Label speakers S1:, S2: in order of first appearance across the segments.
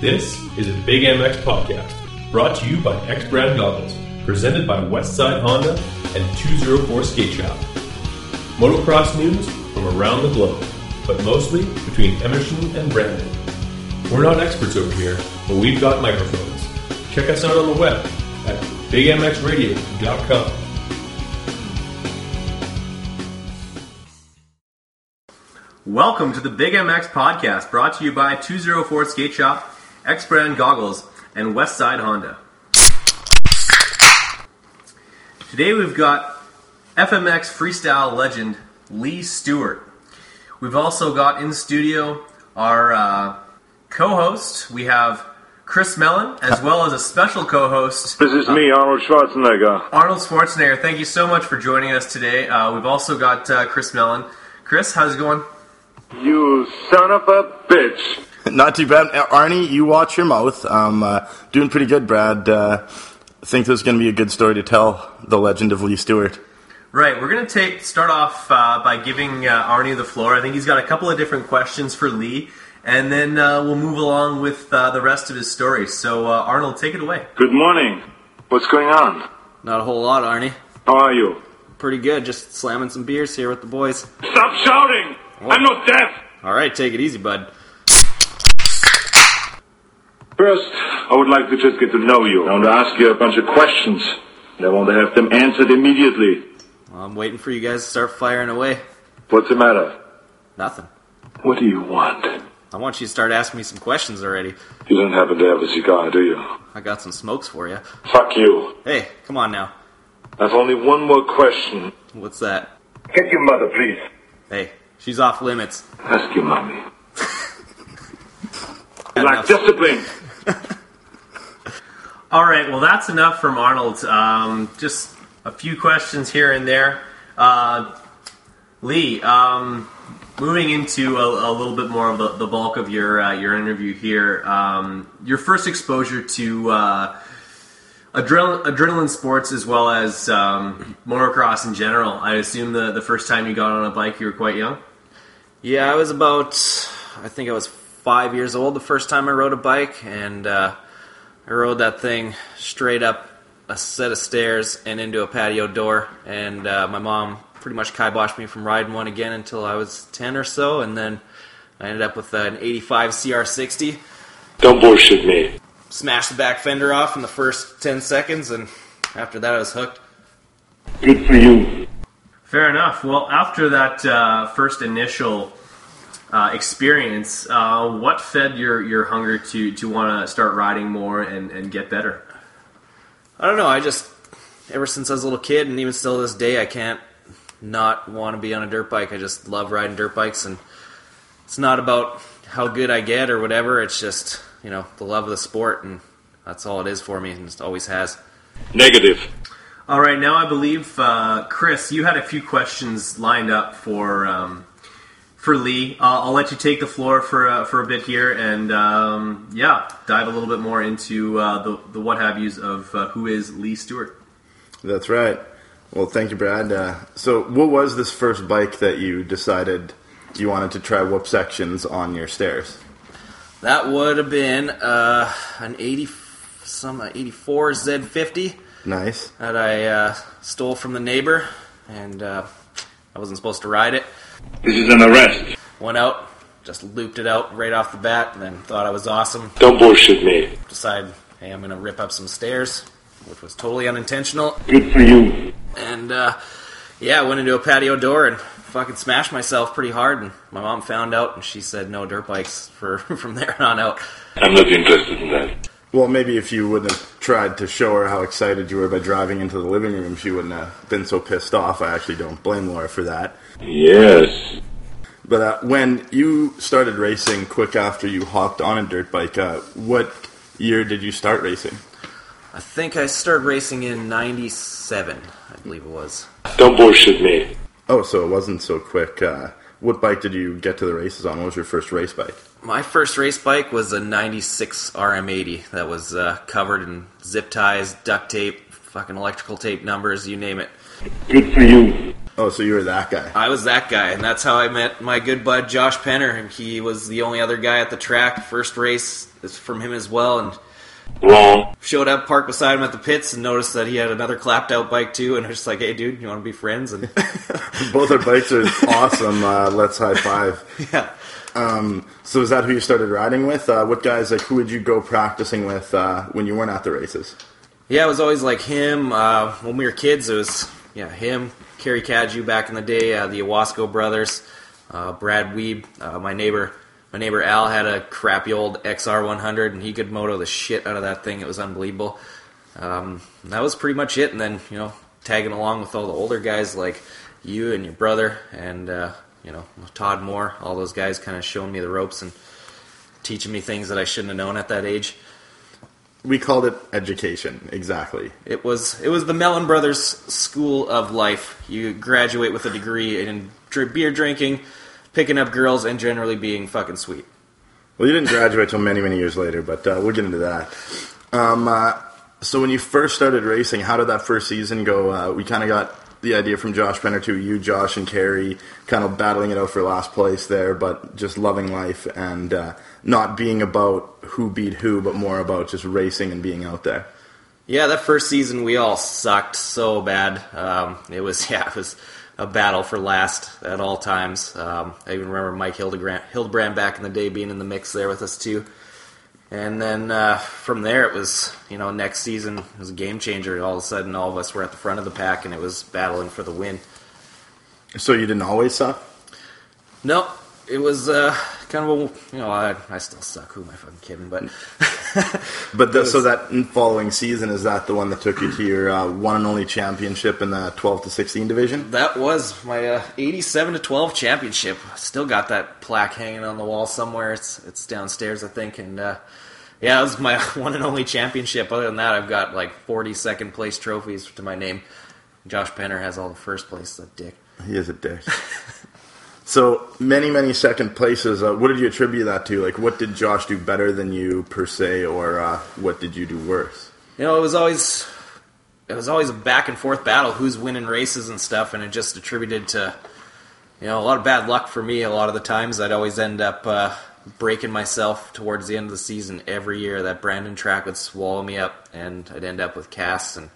S1: This is a Big MX podcast brought to you by X Brand Goggles, presented by Westside Honda and 204 Skate Shop. Motocross news from around the globe, but mostly between Emerson and Brandon. We're not experts over here, but we've got microphones. Check us out on the web at bigmxradio.com. Welcome to the Big MX podcast brought to you by 204 Skate Shop, X Brand Goggles, and Westside Honda. Today we've got FMX freestyle legend Lee Stewart. We've also got in studio our uh, co host. We have Chris Mellon, as well as a special co host,
S2: This is me, Arnold Schwarzenegger.
S1: Arnold Schwarzenegger. Thank you so much for joining us today. Uh, we've also got uh, Chris Mellon. Chris, how's it going?
S2: You son of a bitch.
S3: Not too bad. Arnie, you watch your mouth. Um, uh, doing pretty good, Brad. Uh, I think this is going to be a good story to tell the legend of Lee Stewart.
S1: Right, we're going to take start off uh, by giving uh, Arnie the floor. I think he's got a couple of different questions for Lee, and then uh, we'll move along with uh, the rest of his story. So, uh, Arnold, take it away.
S2: Good morning. What's going on?
S4: Not a whole lot, Arnie.
S2: How are you?
S4: Pretty good. Just slamming some beers here with the boys.
S2: Stop shouting! I'm not deaf!
S4: All right, take it easy, bud.
S2: First, I would like to just get to know you. I want to ask you a bunch of questions. And I want to have them answered immediately.
S4: Well, I'm waiting for you guys to start firing away.
S2: What's the matter?
S4: Nothing.
S2: What do you want?
S4: I want you to start asking me some questions already.
S2: You don't happen to have a cigar, do you?
S4: I got some smokes for you.
S2: Fuck you.
S4: Hey, come on now.
S2: I've only one more question.
S4: What's that?
S2: Get your mother, please.
S4: Hey, she's off limits.
S2: Ask your mommy.
S4: Had
S2: Like
S4: enough.
S2: discipline.
S1: All right, well, that's enough from Arnold. Um, just a few questions here and there. Uh, Lee, um, moving into a, a little bit more of the, the bulk of your uh, your interview here, um, your first exposure to uh, adrenal, adrenaline sports as well as um, motocross in general. I assume the, the first time you got on a bike, you were quite young.
S4: Yeah, I was about, I think I was five years old the first time I rode a bike, and uh, I rode that thing straight up a set of stairs and into a patio door, and uh, my mom pretty much kiboshed me from riding one again until I was 10 or so, and then I ended up with an 85 CR60,
S2: Don't bullshit me.
S4: smashed the back fender off in the first 10 seconds, and after that I was hooked.
S2: Good for you.
S1: Fair enough. Well, after that uh, first initial uh, experience, uh, what fed your, your hunger to, to want to start riding more and, and get better?
S4: I don't know. I just ever since I was a little kid, and even still to this day, I can't not want to be on a dirt bike. I just love riding dirt bikes, and it's not about how good I get or whatever. It's just you know the love of the sport, and that's all it is for me, and just always has.
S2: Negative.
S1: All right, now I believe uh, Chris, you had a few questions lined up for um, for Lee. Uh, I'll let you take the floor for uh, for a bit here, and um, yeah, dive a little bit more into uh, the the what have yous of uh, who is Lee Stewart.
S3: That's right. Well, thank you, Brad. Uh, so, what was this first bike that you decided you wanted to try whoop sections on your stairs?
S4: That would have been uh, an eighty some eighty four Z50
S3: Nice.
S4: that I uh, stole from the neighbor, and uh, I wasn't supposed to ride it.
S2: This is an arrest.
S4: Went out, just looped it out right off the bat, and then thought I was awesome.
S2: Don't bullshit me.
S4: Decided, hey, I'm gonna rip up some stairs, which was totally unintentional.
S2: Good for you.
S4: And uh, yeah, I went into a patio door and fucking smashed myself pretty hard. And my mom found out, and she said no dirt bikes for from there on out.
S2: I'm not interested in that.
S3: Well, maybe if you wouldn't have tried to show her how excited you were by driving into the living room, she wouldn't have been so pissed off. I actually don't blame Laura for that.
S2: Yes.
S3: But uh, when you started racing quick after you hopped on a dirt bike, uh, what year did you start racing?
S4: I think I started racing in '97, I believe it was.
S2: Don't bullshit me.
S3: Oh, so it wasn't so quick. Uh, what bike did you get to the races on? What was your first race bike?
S4: My first race bike was a '96 RM80 that was uh, covered in zip ties, duct tape, fucking electrical tape numbers, you name it.
S2: Good for you.
S3: Oh, so you were that guy.
S4: I was that guy, and that's how I met my good bud Josh Penner. And he was the only other guy at the track. First race is from him as well, and
S2: Wrong.
S4: showed up, parked beside him at the pits, and noticed that he had another clapped out bike too. And I was just like, "Hey, dude, you want to be friends?" And
S3: Both our bikes are awesome. Uh, let's high five.
S4: yeah,
S3: So is that who you started riding with? Uh, what guys like who would you go practicing with uh, when you weren't at the races?
S4: yeah, it was always like him. Uh, when we were kids, it was yeah him, Kerry Cadju back in the day, uh, the Owasco brothers, uh, Brad Weeb, uh, my neighbor. My neighbor Al had a crappy old XR100, and he could moto the shit out of that thing. It was unbelievable. Um, that was pretty much it. And then you know, tagging along with all the older guys like you and your brother, and uh, you know Todd Moore, all those guys, kind of showing me the ropes and teaching me things that I shouldn't have known at that age.
S3: We called it education. Exactly.
S4: It was it was the Mellon Brothers School of Life. You graduate with a degree in beer drinking, picking up girls, and generally being fucking sweet.
S3: Well, you didn't graduate till many, many years later, but uh, we'll get into that. Um, uh, so when you first started racing, how did that first season go? Uh, we kind of got the idea from Josh Penner too. You, Josh, and Carrie kind of battling it out for last place there, but just loving life and uh, not being about who beat who, but more about just racing and being out there.
S4: Yeah, that first season we all sucked so bad. Um, it was yeah, it was a battle for last at all times. Um, I even remember Mike Hildebrand, Hildebrand back in the day being in the mix there with us too. And then uh, from there, it was you know next season it was a game changer. All of a sudden, all of us were at the front of the pack, and it was battling for the win.
S3: So you didn't always suck.
S4: No, it was uh, kind of a you know I, I still suck. Who am I fucking kidding? But
S3: But the, so that following season is that the one that took you to your uh, one and only championship in the 12 to 16 division?
S4: That was my uh, 87 to 12 championship. Still got that plaque hanging on the wall somewhere. It's it's downstairs, I think. And uh, yeah, it was my one and only championship. Other than that, I've got like 40 second place trophies to my name. Josh Penner has all the first place. That dick.
S3: He is a dick. so many, many second places. Uh, what did you attribute that to? Like, what did Josh do better than you per se, or uh, what did you do worse?
S4: You know, it was always it was always a back and forth battle. Who's winning races and stuff, and it just attributed to you know a lot of bad luck for me. A lot of the times, I'd always end up uh, breaking myself towards the end of the season every year. That Brandon track would swallow me up, and I'd end up with casts and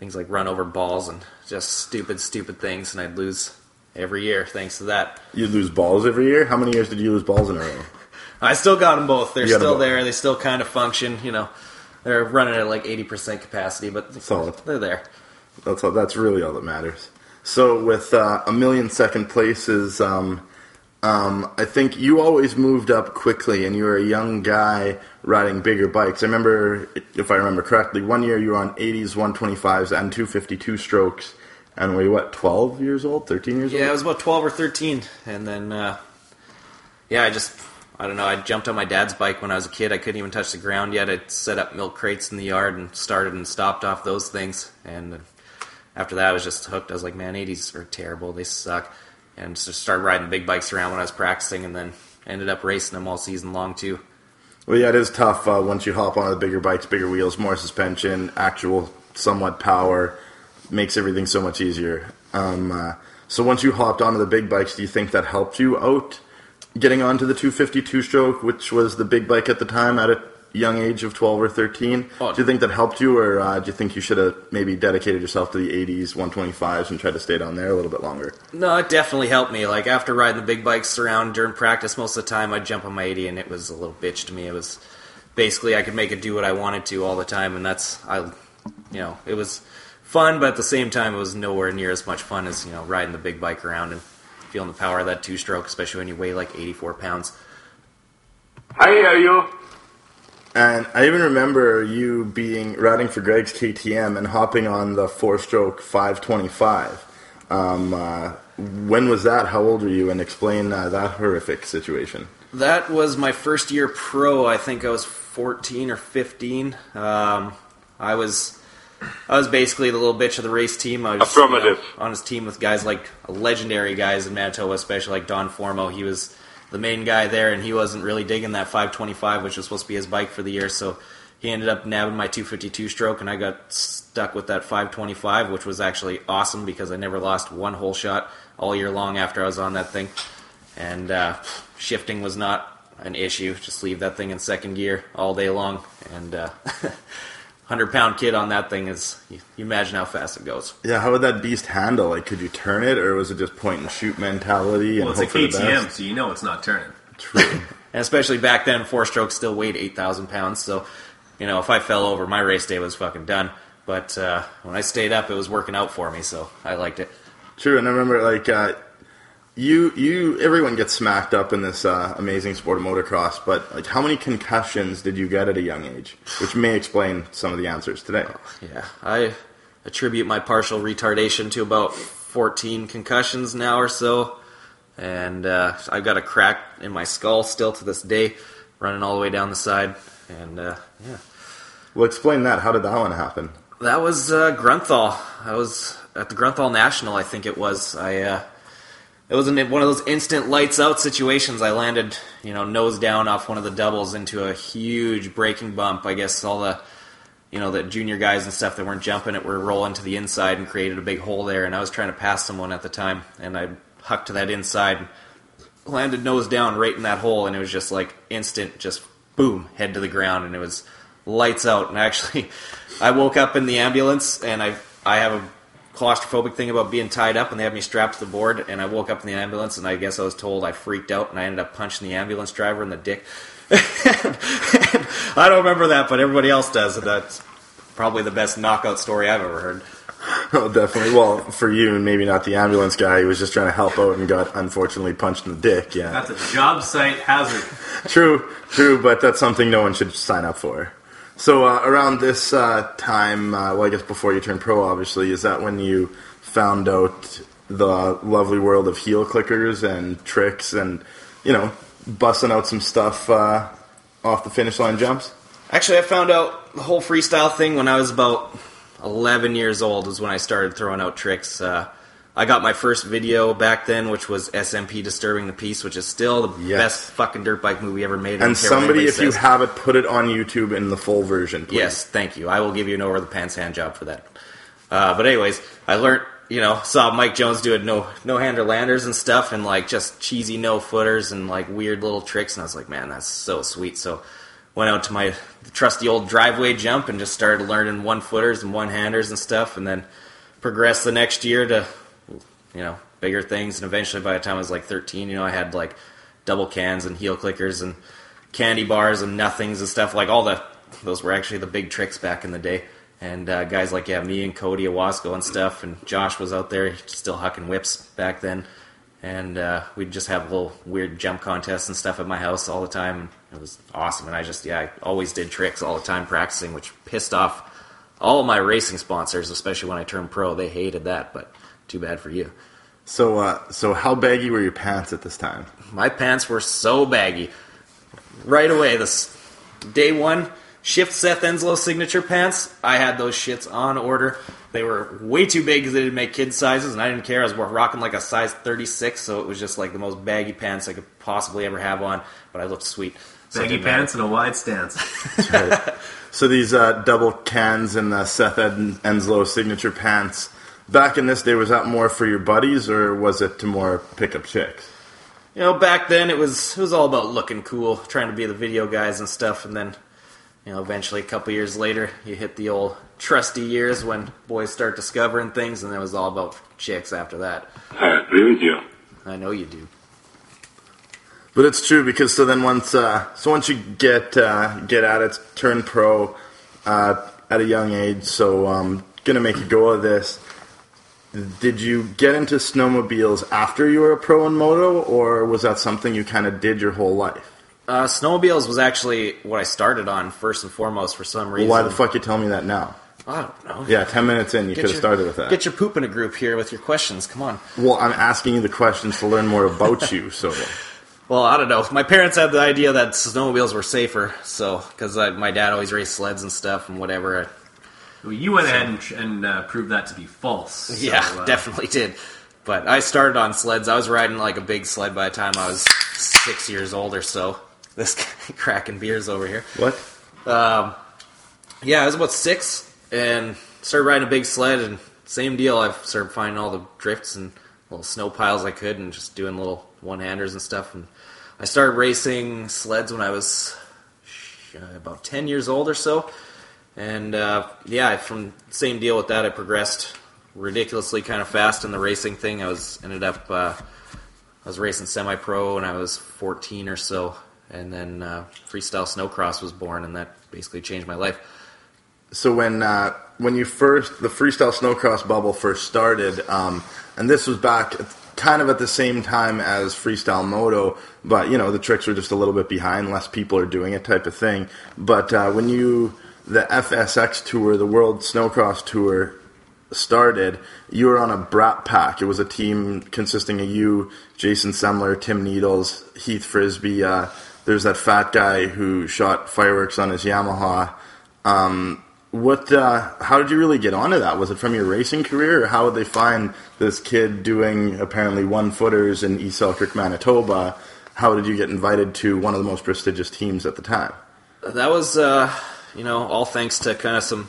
S4: things like run over balls and just stupid, stupid things, and I'd lose every year thanks to that.
S3: You lose balls every year. How many years did you lose balls in a row?
S4: I still got them both. They're
S3: You got 'em
S4: still
S3: both.
S4: there. They still kind of function. You know, they're running at like eighty percent capacity, but
S3: Solid.
S4: they're there.
S3: That's all, that's really all that matters. So with uh, a million second places, um, um, I think you always moved up quickly, and you were a young guy riding bigger bikes. I remember, if I remember correctly, one year you were on 80s, 125s, and 252 strokes, and were you what, 12 years old, 13 years old?
S4: Yeah, I was about twelve or thirteen, and then uh, yeah, I just I don't know. I jumped on my dad's bike when I was a kid. I couldn't even touch the ground yet. I set up milk crates in the yard and started and stopped off those things. And after that, I was just hooked. I was like, man, 80s are terrible. They suck. And just started riding big bikes around when I was practicing, and then ended up racing them all season long too.
S3: Well, yeah, it is tough uh, once you hop on the bigger bikes, bigger wheels, more suspension, actual somewhat power, makes everything so much easier. Um, uh, so once you hopped onto the big bikes, do you think that helped you out getting onto the 252 stroke, which was the big bike at the time at a young age of 12 or 13?
S4: Oh.
S3: Do you think that helped you, or uh, do you think you should have maybe dedicated yourself to the 80s, 125s, and tried to stay down there a little bit longer?
S4: No, it definitely helped me. Like after riding the big bikes around during practice, most of the time I'd jump on my 80, and it was a little bitch to me. It was basically I could make it do what I wanted to all the time, and that's I, you know, it was fun, but at the same time it was nowhere near as much fun as you know riding the big bike around and feeling the power of that two stroke, especially when you weigh like 84 pounds.
S2: I hear you.
S3: And I even remember you being riding for Greg's KTM and hopping on the four-stroke 525. Um, uh, when was that? How old were you? And explain uh, that horrific situation.
S4: That was my first year pro. I think I was 14 or 15. Um, I was I was basically the little bitch of the race team. I was
S2: Affirmative.
S4: you know, on his team with guys like legendary guys in Manitoba, especially like Don Formo. He was the main guy there, and he wasn't really digging that 525, which was supposed to be his bike for the year. So he ended up nabbing my 252 stroke, and I got stuck with that 525, which was actually awesome because I never lost one hole shot all year long after I was on that thing. And uh, shifting was not an issue. Just leave that thing in second gear all day long. And uh, 100 pound kid on that thing is, you, you imagine how fast it goes.
S3: Yeah, how would that beast handle? Like, could you turn it, or was it just point and shoot mentality and
S1: Well, it's a
S3: hope for the
S1: KTM,
S3: best?
S1: so you know it's not turning.
S3: True.
S4: And especially back then, four strokes still weighed 8,000 pounds. So, you know, if I fell over, my race day was fucking done. But uh, when I stayed up, it was working out for me, so I liked it.
S3: True, and I remember like uh, you, you, everyone gets smacked up in this uh, amazing sport of motocross. But like, how many concussions did you get at a young age? Which may explain some of the answers today.
S4: Yeah, I attribute my partial retardation to about 14 concussions now or so. And uh, I've got a crack in my skull still to this day, running all the way down the side. And uh, yeah.
S3: Well, explain that. How did that one happen?
S4: That was uh, Grunthal. I was at the Grunthal National, I think it was. I uh, it was one of those instant lights out situations. I landed, you know, nose down off one of the doubles into a huge braking bump. I guess all the, you know, the junior guys and stuff that weren't jumping it were rolling to the inside and created a big hole there. And I was trying to pass someone at the time, and I hucked to that inside, landed nose down right in that hole, and it was just like instant, just boom, head to the ground, and it was lights out. And actually, I woke up in the ambulance, and I I have a claustrophobic thing about being tied up, and they had me strapped to the board, and I woke up in the ambulance, and I guess I was told I freaked out, and I ended up punching the ambulance driver in the dick. I don't remember that, but everybody else does, and that's probably the best knockout story I've ever heard.
S3: Oh, definitely. Well, for you, and maybe not the ambulance guy who was just trying to help out and got unfortunately punched in the dick. Yeah,
S1: That's a job site hazard.
S3: true, true. But that's something no one should sign up for. So uh, around this uh, time, uh, well, I guess before you turned pro, obviously, is that when you found out the lovely world of heel clickers and tricks and you know busting out some stuff uh, off the finish line jumps?
S4: Actually, I found out the whole freestyle thing when I was about 11 years old, is when I started throwing out tricks. Uh, I got my first video back then, which was SMP Disturbing the Peace, which is still the
S3: Yes.
S4: best fucking dirt bike movie ever made.
S3: And somebody, if you have it, put it on YouTube in the full version. Please.
S4: Yes, thank you. I will give you an over the pants hand job for that. Uh, but anyways, I learned, you know, saw Mike Jones doing no no hander landers and stuff, and like just cheesy no footers and like weird little tricks, and I was like, man, that's so sweet. So went out to my trusty old driveway jump and just started learning one footers and one handers and stuff, and then progressed the next year to you know bigger things, and eventually by the time I was like 13, you know, I had like double cans and heel clickers and candy bars and nothings and stuff like all the those were actually the big tricks back in the day. And uh, guys like yeah, me and Cody Owasco and stuff, and Josh was out there still hucking whips back then, and uh, we'd just have little weird jump contests and stuff at my house all the time. It was awesome, and I just yeah, I always did tricks all the time practicing, which pissed off all my racing sponsors, especially when I turned pro. They hated that, but too bad for you.
S3: So, uh, so how baggy were your pants at this time?
S4: My pants were so baggy. Right away, this day one shift Seth Enslow signature pants. I had those shits on order. They were way too big because they didn't make kid sizes, and I didn't care. I was rocking like a size 36, so it was just like the most baggy pants I could possibly ever have on. But I looked sweet. So
S1: Baggy pants and a wide stance.
S3: So these uh, double cans and the Seth Ed- Enslow signature pants. Back in this day, was that more for your buddies or was it to more pick up chicks?
S4: You know, back then it was it was all about looking cool, trying to be the video guys and stuff, and then you know, eventually a couple years later, you hit the old trusty years when boys start discovering things, and it was all about chicks after that.
S2: I agree with you.
S4: I know you do.
S3: But it's true because so then once uh, so once you get uh, get at it, turn pro uh, at a young age. So um, gonna make a go of this. Did you get into snowmobiles after you were a pro in moto, or was that something you kind of did your whole life?
S4: Uh, snowmobiles was actually what I started on first and foremost for some reason.
S3: Why the fuck you tell me that now?
S4: I don't know.
S3: Yeah, ten minutes in, you could have started with that.
S4: Get your poop in a group here with your questions. Come on.
S3: well, I'm asking you the questions to learn more about you. So
S4: Well, I don't know. My parents had the idea that snowmobiles were safer, so because my dad always raced sleds and stuff and whatever.
S1: Well, you went ahead and, and uh, proved that to be false. So,
S4: yeah,
S1: uh,
S4: definitely did. But I started on sleds. I was riding like a big sled by the time I was six years old or so. This guy cracking beers over here.
S3: what?
S4: Um, yeah, I was about six and started riding a big sled and same deal. I've started finding all the drifts and little snow piles I could and just doing little one handers and stuff. And I started racing sleds when I was uh, about 10 years old or so. And uh, yeah, from same deal with that, I progressed ridiculously kind of fast in the racing thing. I was ended up uh, I was racing semi pro when I was 14 or so, and then uh, freestyle snowcross was born, and that basically changed my life.
S3: So when uh, when you first the freestyle snowcross bubble first started, um, and this was back kind of at the same time as freestyle moto, but you know the tricks were just a little bit behind, less people are doing it, type of thing. But uh, when you the FSX tour, the World Snowcross Tour, started, you were on a brat pack. It was a team consisting of you, Jason Semler, Tim Needles, Heath Frisby. Uh, there's that fat guy who shot fireworks on his Yamaha. Um, what? Uh, how did you really get onto that? Was it from your racing career, or how would they find this kid doing apparently one footers in East Selkirk, Manitoba? How did you get invited to one of the most prestigious teams at the time?
S4: That was, uh, you know, all thanks to kind of some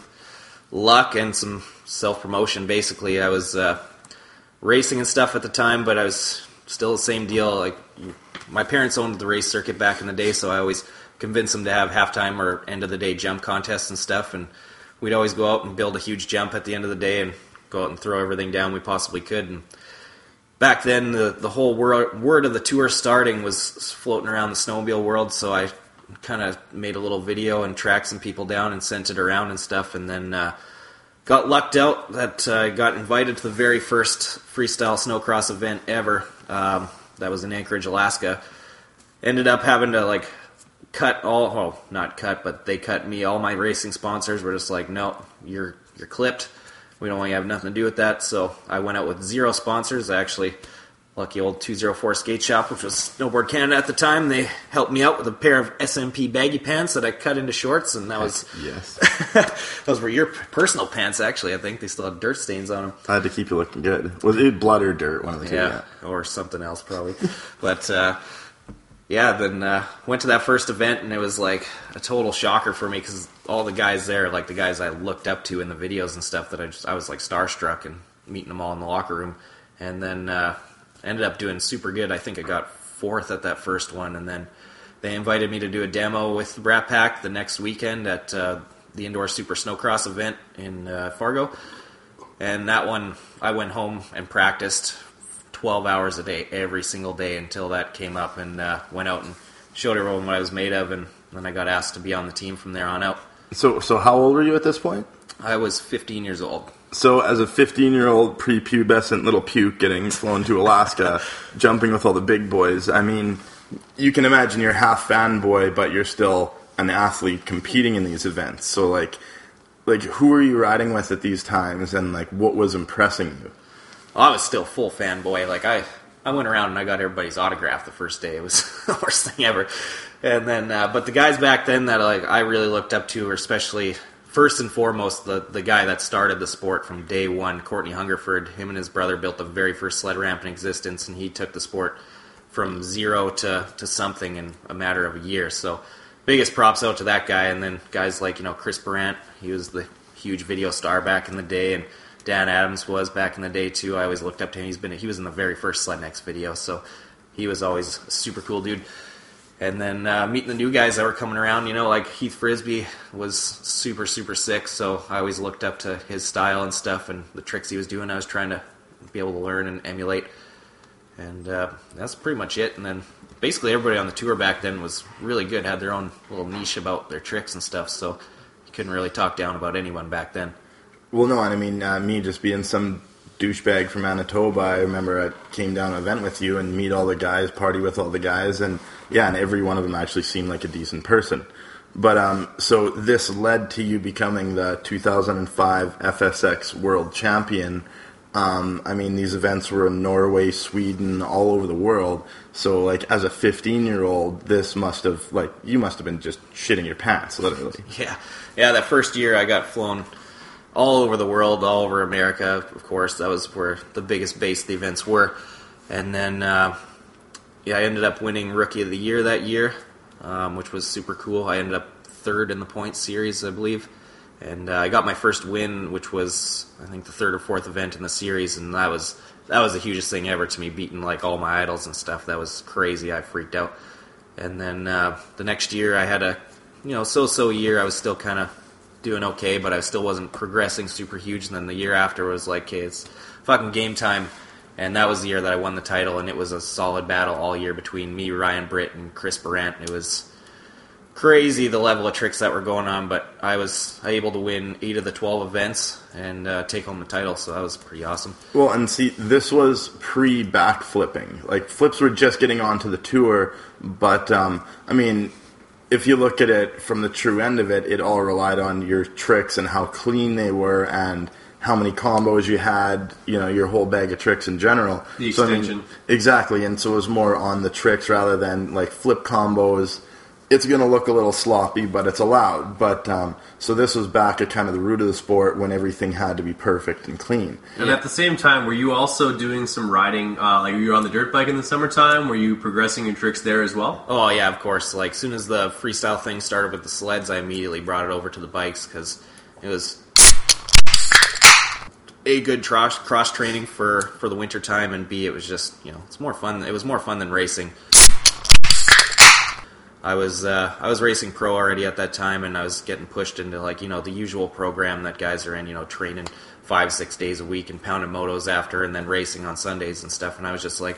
S4: luck and some self promotion. Basically, I was uh, racing and stuff at the time, but I was still the same deal. Like my parents owned the race circuit back in the day, so I always convinced them to have halftime or end of the day jump contests and stuff. And we'd always go out and build a huge jump at the end of the day and go out and throw everything down we possibly could. And back then, the the whole word, word of the tour starting was floating around the snowmobile world, so I kind of made a little video and tracked some people down and sent it around and stuff, and then. Uh, got lucked out that I uh, got invited to the very first freestyle snowcross event ever. Um, that was in Anchorage, Alaska. Ended up having to like cut all well, not cut, but they cut me. All my racing sponsors were just like, no, you're you're clipped. We don't want to have nothing to do with that. So I went out with zero sponsors. I actually lucky old 204 skate shop which was snowboard canada at the time they helped me out with a pair of smp baggy pants that i cut into shorts and that was
S3: yes.
S4: those were your personal pants actually. I think they still had dirt stains on them
S3: i had to keep you looking good. Was it blood or dirt one of the two?
S4: Yeah, yeah. or something else probably. But uh, yeah then uh, went to that first event and it was like a total shocker for me because all the guys there like the guys i looked up to in the videos and stuff that i just i was like starstruck and meeting them all in the locker room. And then uh, ended up doing super good. I think I got fourth at that first one, and then they invited me to do a demo with Brat Pack the next weekend at uh, the indoor super snowcross event in uh, Fargo. And that one, I went home and practiced 12 hours a day every single day until that came up, and uh, went out and showed everyone what I was made of, and then I got asked to be on the team from there on out.
S3: So, so how old were you at this point?
S4: I was 15 years old.
S3: So, as a 15 year old prepubescent little puke getting flown to Alaska, jumping with all the big boys, I mean, you can imagine you're half fanboy, but you're still an athlete competing in these events. So, like, like who are you riding with at these times, and like what was impressing you?
S4: Well, I was still full fanboy. Like I, I went around and I got everybody's autograph the first day. It was the worst thing ever. And then, uh, but the guys back then that like I really looked up to, especially first and foremost, the, the guy that started the sport from day one, Courtney Hungerford, him and his brother built the very first sled ramp in existence, and he took the sport from zero to, to something in a matter of a year. So, biggest props out to that guy. And then guys like, you know, Chris Burandt, he was the huge video star back in the day, and Dan Adams was back in the day too. I always looked up to him. He's been he was in the very first Slednecks video, so he was always a super cool dude and then uh, meeting the new guys that were coming around. You know, like Heath Frisby was super super sick, so I always looked up to his style and stuff and the tricks he was doing. I was trying to be able to learn and emulate, and uh, that's pretty much it. And then basically everybody on the tour back then was really good, had their own little niche about their tricks and stuff, so you couldn't really talk down about anyone back then.
S3: Well, no, and I mean uh, me just being some douchebag from Manitoba. I remember I came down an event with you and meet all the guys, party with all the guys, and yeah, and every one of them actually seemed like a decent person. But um, so this led to you becoming the 2005 FSX World Champion. Um, I mean, these events were in Norway, Sweden, all over the world. So, like, as a 15 year old, this must have, like, you must have been just shitting your pants, literally.
S4: Yeah. Yeah, that first year I got flown all over the world, all over America, of course. That was where the biggest base the events were. And then uh, yeah, I ended up winning Rookie of the Year that year, um, which was super cool. I ended up third in the points series, I believe, and uh, I got my first win, which was I think the third or fourth event in the series, and that was that was the hugest thing ever to me, beating like all my idols and stuff. That was crazy. I freaked out. And then uh, the next year, I had a you know so-so year. I was still kind of doing okay, but I still wasn't progressing super huge. And then the year after was like, okay, it's fucking game time. And that was the year that I won the title, and it was a solid battle all year between me, Ryan Britt, and Chris Burandt. It was crazy the level of tricks that were going on, but I was able to win eight of the twelve events and uh, take home the title, so that was pretty awesome.
S3: Well, and see, this was pre backflipping. Like flips were just getting onto the tour, but um, I mean, if you look at it from the true end of it, it all relied on your tricks and how clean they were and how many combos you had, you know, your whole bag of tricks in general.
S1: The
S3: So, I mean,
S1: extension.
S3: exactly, and so it was more on the tricks rather than like flip combos. It's going to look a little sloppy, but it's allowed. But um, so this was back at kind of the root of the sport when everything had to be perfect and clean.
S1: And at the same time, were you also doing some riding? Uh, like, were you on the dirt bike in the summertime? Were you progressing your tricks there as well?
S4: Oh yeah, of course. Like soon as the freestyle thing started with the sleds, I immediately brought it over to the bikes because it was a good cross cross training for for the winter time, and b it was just you know it's more fun. It was more fun than racing. I was uh, I was racing pro already at that time, and I was getting pushed into like you know the usual program that guys are in, you know, training five six days a week and pounding motos after, and then racing on Sundays and stuff. And I was just like,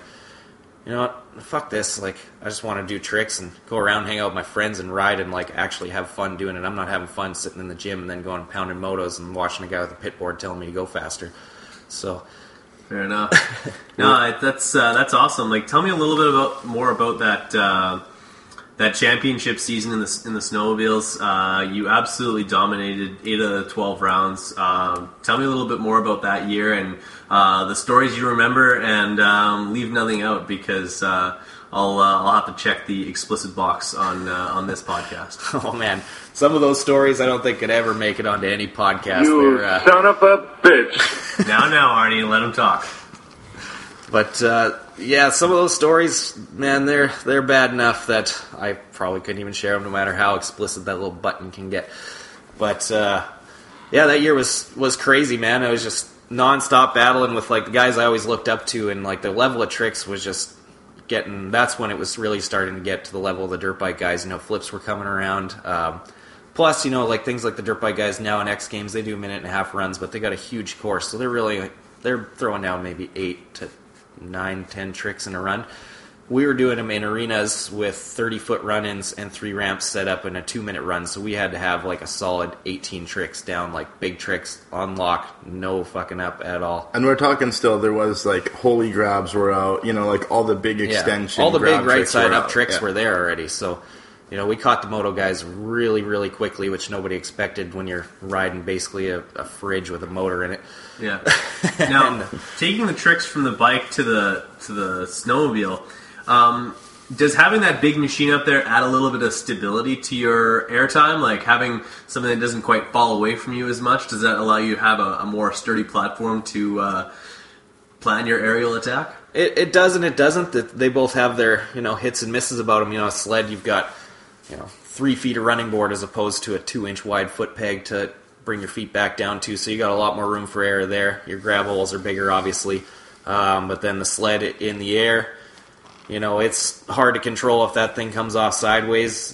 S4: you know what, fuck this. Like, I just want to do tricks and go around, hang out with my friends, and ride and like actually have fun doing it. I'm not having fun sitting in the gym and then going pounding motos and watching a guy with a pit board telling me to go faster. So
S1: Fair enough. no, that's uh, that's awesome. Like, tell me a little bit about more about that uh, that championship season in the in the snowmobiles. Uh, you absolutely dominated eight of the twelve rounds. Um, tell me a little bit more about that year and uh, the stories you remember, and um, leave nothing out because. Uh, I'll, uh, I'll have to check the explicit box on uh, on this podcast.
S4: Oh man, some of those stories I don't think could ever make it onto any podcast.
S2: You
S4: They're, uh,
S2: son of a bitch.
S1: now, now, Arnie, let him talk.
S4: but uh, yeah, some of those stories, man, they're they're bad enough that I probably couldn't even share them, no matter how explicit that little button can get. But uh, yeah, that year was was crazy, man. I was just nonstop battling with like the guys I always looked up to, and like the level of tricks was just getting. That's when it was really starting to get to the level of the dirt bike guys. You know, flips were coming around. Um, plus, you know, like things like the dirt bike guys now in X Games, they do a minute and a half runs, but they got a huge course, so they're really they're throwing down maybe eight to nine, ten tricks in a run. We were doing them in arenas with 30 foot run ins and three ramps set up in a two minute run, so we had to have like a solid 18 tricks down, like big tricks on lock, no fucking up at all.
S3: And we're talking still, there was like holy grabs were out, you know, like all the big extension.
S4: All the big right side up tricks
S3: Yeah.
S4: were there already. So, you know, we caught the moto guys really, really quickly, which nobody expected when you're riding basically a, a fridge with a motor in it.
S1: Yeah. Now, taking the tricks from the bike to the to the snowmobile, um, does having that big machine up there add a little bit of stability to your airtime? Like having something that doesn't quite fall away from you as much, does that allow you to have a, a more sturdy platform to uh, plan your aerial attack?
S4: It, it does and it doesn't. They both have their you know hits and misses about them. You know, a sled you've got you know three feet of running board as opposed to a two inch wide foot peg to bring your feet back down to. So you got a lot more room for air there. Your grab holes are bigger, obviously, um, but then the sled in the air. You know, it's hard to control if that thing comes off sideways.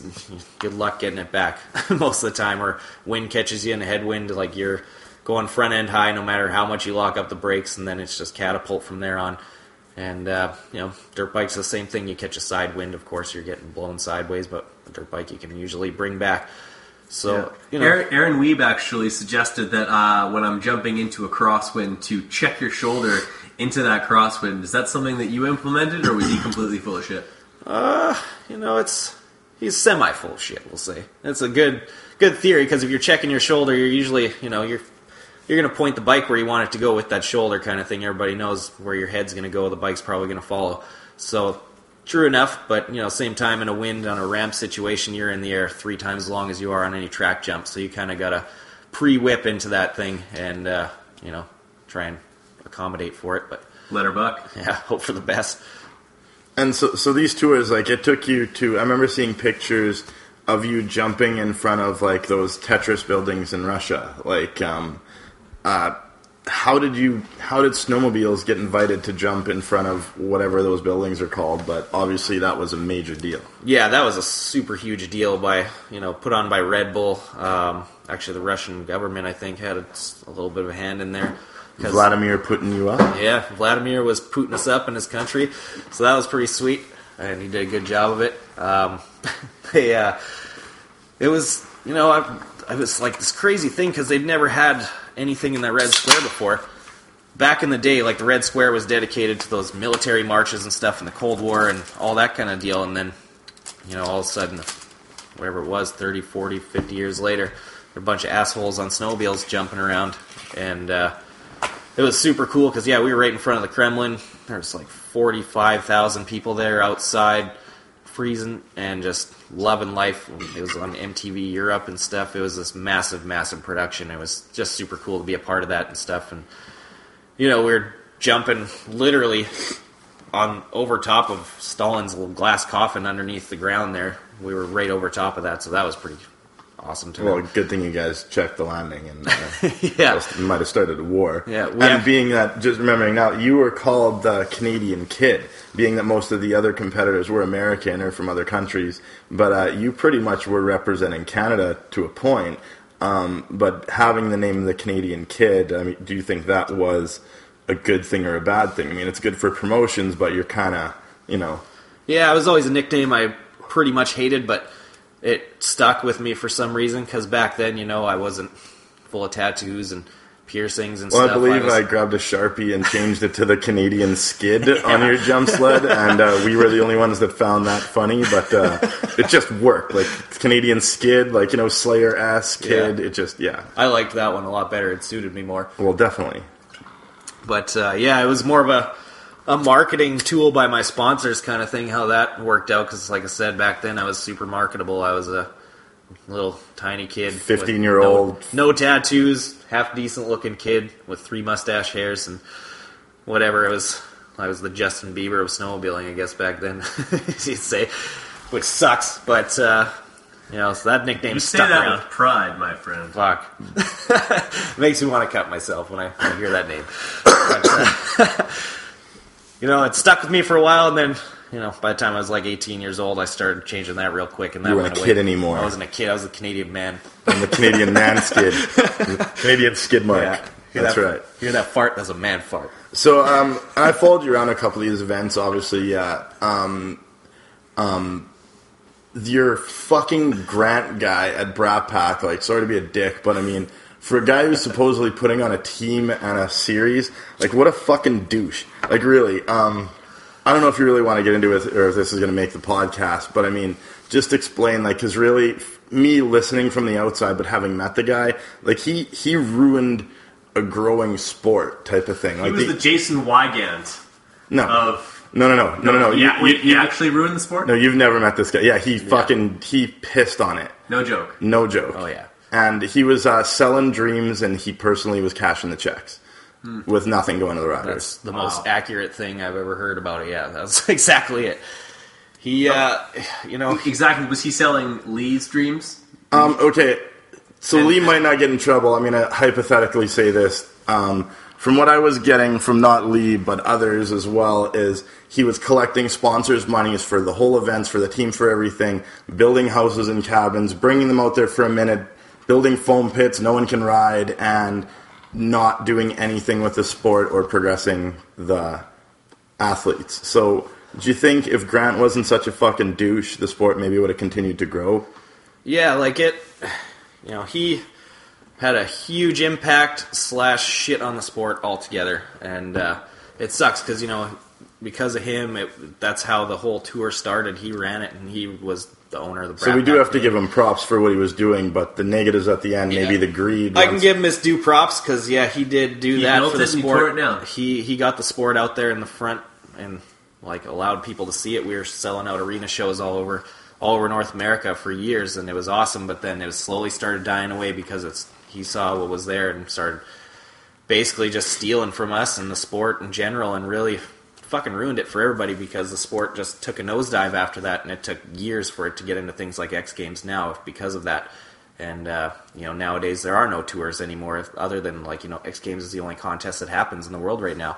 S4: Good luck getting it back most of the time, or wind catches you in a headwind, like you're going front end high no matter how much you lock up the brakes, and then it's just catapult from there on. And, uh, you know, dirt bike's the same thing. You catch a side wind, of course, you're getting blown sideways, but a dirt bike you can usually bring back. So, you know,
S1: Aaron, Aaron Weeb actually suggested that uh, when I'm jumping into a crosswind to check your shoulder into that crosswind. Is that something that you implemented, or was he completely full of shit?
S4: Uh, you know, it's he's semi full of shit. We'll say that's a good good theory because if you're checking your shoulder, you're usually you know you're you're going to point the bike where you want it to go with that shoulder kind of thing. Everybody knows where your head's going to go. The bike's probably going to follow. So true enough, but you know, same time in a wind on a ramp situation, you're in the air three times as long as you are on any track jump. So you kind of got to pre-whip into that thing and uh, you know try and accommodate for it. But
S1: Let her buck.
S4: yeah, hope for the best.
S3: And so, so these tours, like, it took you to. I remember seeing pictures of you jumping in front of like those Tetris buildings in Russia. Like, um, uh, how did you? How did snowmobiles get invited to jump in front of whatever those buildings are called? But obviously, that was a major deal.
S4: Yeah, that was a super huge deal by you know put on by Red Bull. Um, actually, the Russian government I think had a, a little bit of a hand in there.
S3: Vladimir putting you up.
S4: Yeah, Vladimir was putting us up in his country, so that was pretty sweet, and he did a good job of it. Um, they, uh, it was, you know, I, I was like this crazy thing because they'd never had anything in that Red Square before. Back in the day, like the Red Square was dedicated to those military marches and stuff in the Cold War and all that kind of deal, and then, you know, all of a sudden, whatever it was, 30, 40, 50 years later, there a bunch of assholes on snowmobiles jumping around, and uh, it was super cool because yeah, we were right in front of the Kremlin. There was like forty five thousand people there outside, freezing and just loving life. It was on MTV Europe and stuff. It was this massive, massive production. It was just super cool to be a part of that and stuff. And you know, we're jumping literally on over top of Stalin's little glass coffin underneath the ground there. We were right over top of that, so that was pretty awesome to
S3: Well, good thing you guys checked the landing and uh,
S4: Yeah.
S3: might have started a war.
S4: Yeah, we
S3: and
S4: have-
S3: being that, just remembering now, you were called the Canadian Kid, being that most of the other competitors were American or from other countries, but uh, you pretty much were representing Canada to a point. Um, but having the name of the Canadian Kid, I mean, do you think that was a good thing or a bad thing? I mean, it's good for promotions, but you're kind of, you know,
S4: Yeah, it was always a nickname I pretty much hated, but it stuck with me for some reason because back then, you know, I wasn't full of tattoos and piercings and stuff.
S3: Well,
S4: stuff.
S3: I believe
S4: was-
S3: I grabbed a sharpie and changed it to the Canadian skid on your jump sled, and uh, we were the only ones that found that funny. But uh, it just worked, like Canadian skid, like you know Slayer ass kid.
S4: Yeah.
S3: It just yeah,
S4: I liked that one a lot better. It suited me more.
S3: well definitely.
S4: But uh, yeah, it was more of a a marketing tool by my sponsors kind of thing. How that worked out because, like I said, back then I was super marketable. I was a little tiny kid,
S3: 15-year-old.
S4: no, no tattoos, half decent looking kid with three mustache hairs and whatever. It was I was the Justin Bieber of snowmobiling, I guess back then you'd say, which sucks. But uh, you know, so that nickname
S1: You say
S4: stuck
S1: that
S4: around.
S1: with pride, my friend.
S4: Fuck. Makes me want to cut myself when I, when I hear that name. You know, it stuck with me for a while, and then, you know, by the time I was like 18 years old, I started changing that real quick, and that
S3: You weren't
S4: went
S3: a
S4: away.
S3: kid anymore.
S4: I wasn't a kid. I was a Canadian man.
S3: And the Canadian man skid, Canadian skid mark.
S4: Yeah. Hear
S3: That's
S4: that,
S3: right.
S4: Hear that fart? That's a man fart.
S3: So um, I followed you around a couple of these events. Obviously, yeah. Um, um, your fucking Grant guy at Brat Pack. Like, sorry to be a dick, but I mean, for a guy who's supposedly putting on a team and a series, like, what a fucking douche. Like, really. Um, I don't know if you really want to get into it or if this is going to make the podcast, but I mean, just explain, like, because really, me listening from the outside, but having met the guy, like, he he ruined a growing sport type of thing.
S1: He
S3: Like,
S1: was
S3: the-
S1: the Jason Wygant
S3: no,
S1: of.
S3: no, no, no, no, no, no.
S1: Yeah,
S3: you,
S1: wait, he
S3: you-
S1: actually ruined the sport?
S3: no, you've never met this guy. Yeah, he fucking he pissed on it.
S1: No joke.
S3: No joke.
S4: Oh, yeah.
S3: And he was uh, selling dreams, and he personally was cashing the checks with nothing going to the
S4: That's
S3: riders.
S4: the
S1: Wow.
S4: most accurate thing I've ever heard about it. Yeah, that's exactly it. He, uh, you know,
S1: Exactly. Was he selling Lee's dreams?
S3: Um, okay, so Lee might not get in trouble. I'm going to hypothetically say this. Um, from what I was getting from not Lee, but others as well, is he was collecting sponsors' monies for the whole events, for the team, for everything, building houses and cabins, bringing them out there for a minute, building foam pits no one can ride, and not doing anything with the sport or progressing the athletes. So, do you think if Grant wasn't such a fucking douche, the sport maybe would have continued to grow?
S4: Yeah, like it. You know, he had a huge impact slash shit on the sport altogether, and uh, it sucks because you know because of him, it, that's how the whole tour started. He ran it, and he was the owner of the.
S3: So we do have to give him props for what he was doing, but the negatives at the end, maybe
S4: Yeah.
S3: the greed.
S4: I can
S3: once-
S4: give him his due props because yeah, he did do
S1: He
S4: that
S1: built
S4: for the
S1: it and he
S4: sport.
S1: tore it down.
S4: He he got the sport out there in the front and like allowed people to see it. We were selling out arena shows all over all over North America for years, and it was awesome. But then it was slowly started dying away because it's he saw what was there and started basically just stealing from us and the sport in general, and really fucking ruined it for everybody because the sport just took a nosedive after that, and it took years for it to get into things like X Games now because of that. And uh, you know, nowadays there are no tours anymore, if- other than like you know, X Games is the only contest that happens in the world right now,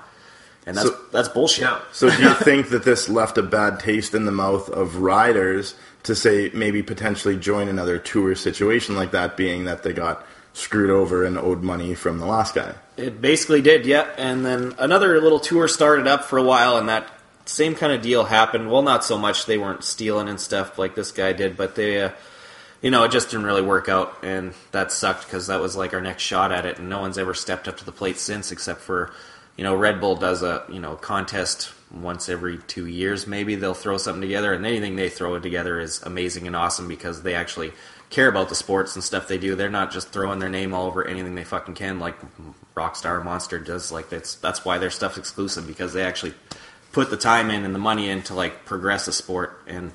S4: and that's
S3: So-
S4: that's bullshit.
S1: Yeah.
S3: So do you think that this left a bad taste in the mouth of riders to say maybe potentially join another tour situation like that, being that they got screwed over and owed money from the last guy?
S4: It basically did, yeah. And then another little tour started up for a while, and that same kind of deal happened. Well, not so much. They weren't stealing and stuff like this guy did, but they, uh, you know, it just didn't really work out, and that sucked because that was like our next shot at it, and no one's ever stepped up to the plate since, except for, you know, Red Bull does a you know contest once every two years, maybe they'll throw something together, and anything they throw together is amazing and awesome because they actually care about the sports and stuff they do. They're not just throwing their name all over anything they fucking can, like Rockstar Monster does. Like that's that's why their stuff's exclusive because they actually put the time in and the money in to like progress the sport, and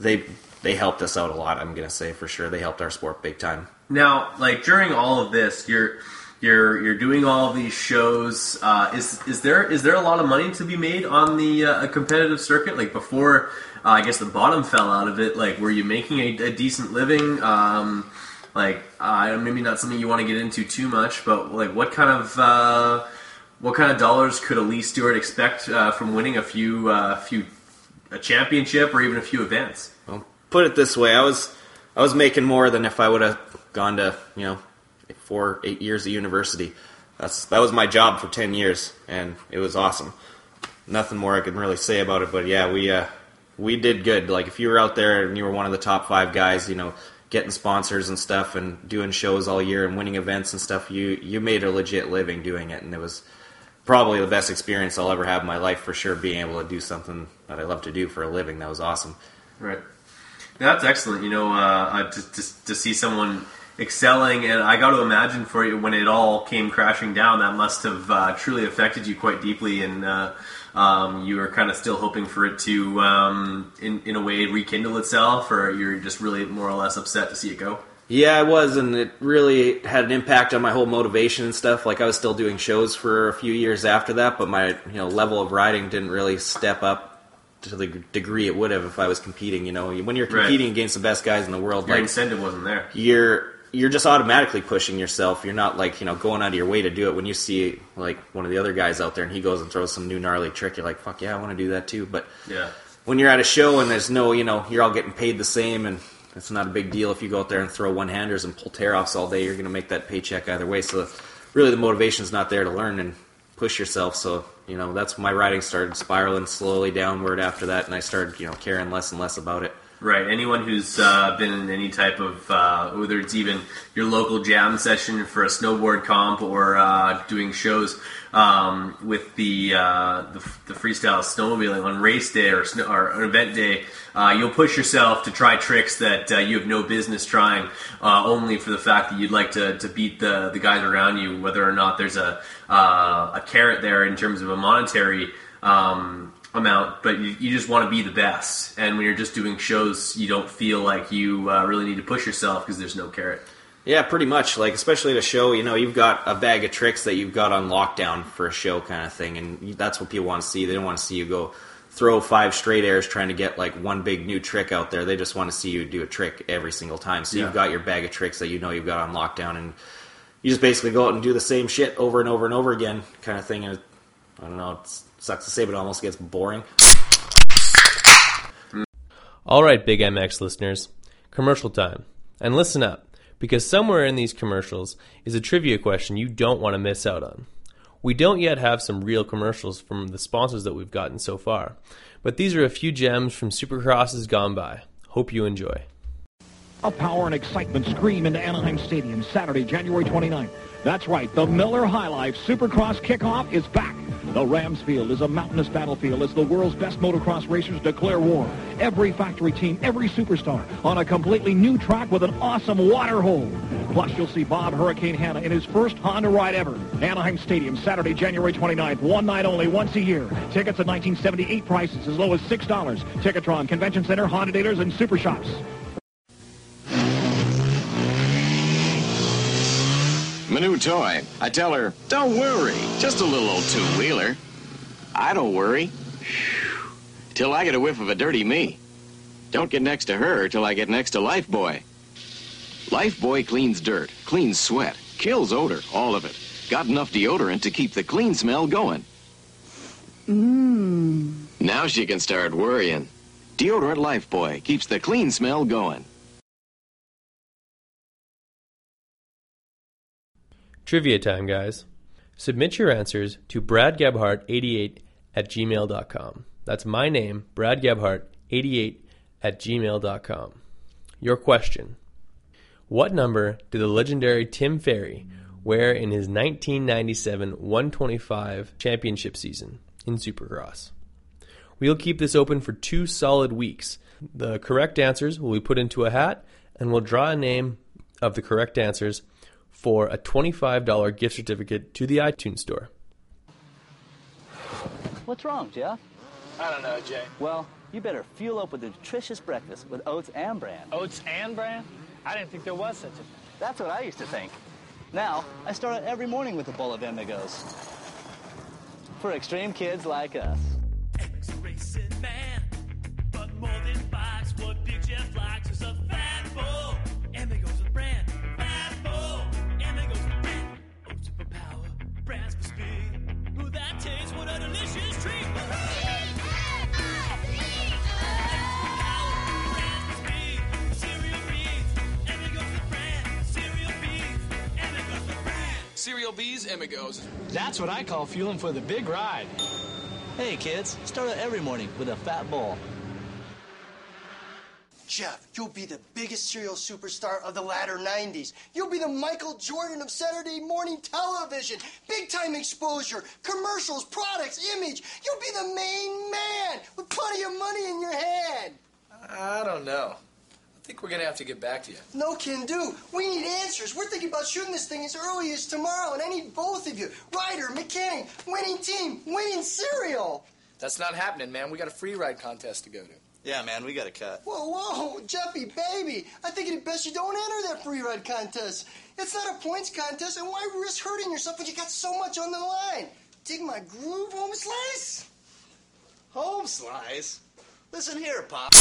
S4: they they helped us out a lot. I'm gonna say for sure they helped our sport big time.
S1: Now, like during all of this, you're you're you're doing all these shows. Uh, is is there is there a lot of money to be made on the uh, competitive circuit? Like before, uh, I guess the bottom fell out of it. Like, were you making a, a decent living? Um, like, uh, maybe not something you want to get into too much, but like, what kind of uh, what kind of dollars could Lee Stewart expect uh, from winning a few uh, few a championship or even a few events?
S4: Well, put it this way, I was I was making more than if I would have gone to you know four eight years of university. That's that was my job for ten years, and it was awesome. Nothing more I can really say about it, but yeah, we uh, we did good. Like if you were out there and you were one of the top five guys, you know, getting sponsors and stuff, and doing shows all year and winning events and stuff, you you made a legit living doing it, and it was probably the best experience I'll ever have in my life for sure. Being able to do something that I love to do for a living, that was awesome.
S1: Right. That's excellent. You know, uh, to, to, to see someone excelling, and I got to imagine for you when it all came crashing down, that must have uh, truly affected you quite deeply, and uh, um, you were kind of still hoping for it to, um, in in a way, rekindle itself, or you're just really more or less upset to see it go.
S4: Yeah, I was, and it really had an impact on my whole motivation and stuff. Like I was still doing shows for a few years after that, but my you know level of riding didn't really step up to the degree it would have if I was competing. You know, when you're
S1: Right.
S4: competing against the best guys in the world,
S1: Your
S4: like
S1: incentive wasn't there.
S4: you're you're just automatically pushing yourself. You're not like you know going out of your way to do it. When you see like one of the other guys out there and he goes and throws some new gnarly trick, you're like, fuck yeah, I want to do that too. But
S1: Yeah.
S4: when you're at a show and there's no, you know, you're all getting paid the same and it's not a big deal if you go out there and throw one handers and pull tear offs all day. You're going to make that paycheck either way. So really, the motivation's not there to learn and push yourself. So you know, that's my riding started spiraling slowly downward after that, and I started you know caring less and less about it.
S1: Right. Anyone who's uh, been in any type of, uh, whether it's even your local jam session for a snowboard comp or uh, doing shows um, with the, uh, the the freestyle snowmobiling on race day or, snow, or event day, uh, you'll push yourself to try tricks that uh, you have no business trying, only for the fact that you'd like to, to beat the the guys around you, whether or not there's a a carrot there in terms of a monetary. Um, amount, but you, you just want to be the best. And when you're just doing shows, you don't feel like you uh, really need to push yourself because there's no carrot.
S4: Yeah, pretty much. Like especially at a show, you know, you've got a bag of tricks that you've got on lockdown for a show kind of thing, and that's what people want to see. They don't want to see you go throw five straight airs trying to get like one big new trick out there. They just want to see you do a trick every single time. So
S1: Yeah.
S4: you've got your bag of tricks that you know you've got on lockdown, and you just basically go out and do the same shit over and over and over again, kind of thing. And I don't know, it sucks to say, but it almost gets boring.
S5: All right, Big MX listeners, commercial time. And listen up, because somewhere in these commercials is a trivia question you don't want to miss out on. We don't yet have some real commercials from the sponsors that we've gotten so far, but these are a few gems from Supercrosses gone by. Hope you enjoy.
S6: A power and excitement scream into Anaheim Stadium Saturday, January 29th. That's right, the Miller High Life Supercross kickoff is back. The Rams Field is a mountainous battlefield as the world's best motocross racers declare war. Every factory team, every superstar on a completely new track with an awesome water hole. Plus, you'll see Bob Hurricane Hannah in his first Honda ride ever. Anaheim Stadium, Saturday, January 29th. One night only, once a year. Tickets at 1978 prices as low as $6. Ticketron, Convention Center, Honda dealers, and super shops.
S7: My new toy. I tell her, don't worry, just a little old two-wheeler. I don't worry. Till I get a whiff of a dirty me. Don't get next to her till I get next to Lifebuoy. Lifebuoy cleans dirt, cleans sweat, kills odor, all of it. Got enough deodorant to keep the clean smell going.
S8: Mmm.
S7: Now she can start worrying. Deodorant Lifebuoy keeps the clean smell going.
S5: Trivia time, guys. Submit your answers to bradgebhart88 at gmail.com. That's my name, bradgebhart88 at gmail.com. Your question What number did the legendary Tim Ferry wear in his 1997 125 championship season in Supercross? We'll keep this open for two solid weeks. The correct answers will be put into a hat, and we'll draw a name of the correct answers for a $25 gift certificate to the iTunes Store.
S9: What's wrong, Jeff?
S10: I don't know, Jay.
S9: Well, you better fuel up with a nutritious breakfast with oats and bran.
S10: Oats and bran? I didn't think there was such a thing.
S9: That's what I used to think. Now, I start out every morning with a bowl of Amigos. For extreme kids like us.
S10: Cereal Bees, Amigos.
S9: That's what I call fueling for the big ride. Hey, kids, start out every morning with a fat bowl.
S11: Jeff, you'll be the biggest cereal superstar of the latter 90s. You'll be the Michael Jordan of Saturday morning television. Big time exposure, commercials, products, image. You'll be the main man with plenty of money in your hand.
S10: I don't know. I think we're gonna have to get back to you.
S11: No can do. We need answers. We're thinking about shooting this thing as early as tomorrow, and I need both of you. Ryder, mechanic, winning team, winning cereal.
S10: That's not happening, man. We got a free ride contest to go to.
S9: Yeah, man, we got a cut.
S11: Whoa, whoa, Jeffy, baby. I think it'd best you don't enter that free ride contest. It's not a points contest, and why risk hurting yourself when you got so much on the line? Dig my groove, home slice?
S9: Home slice? Listen here, Pop.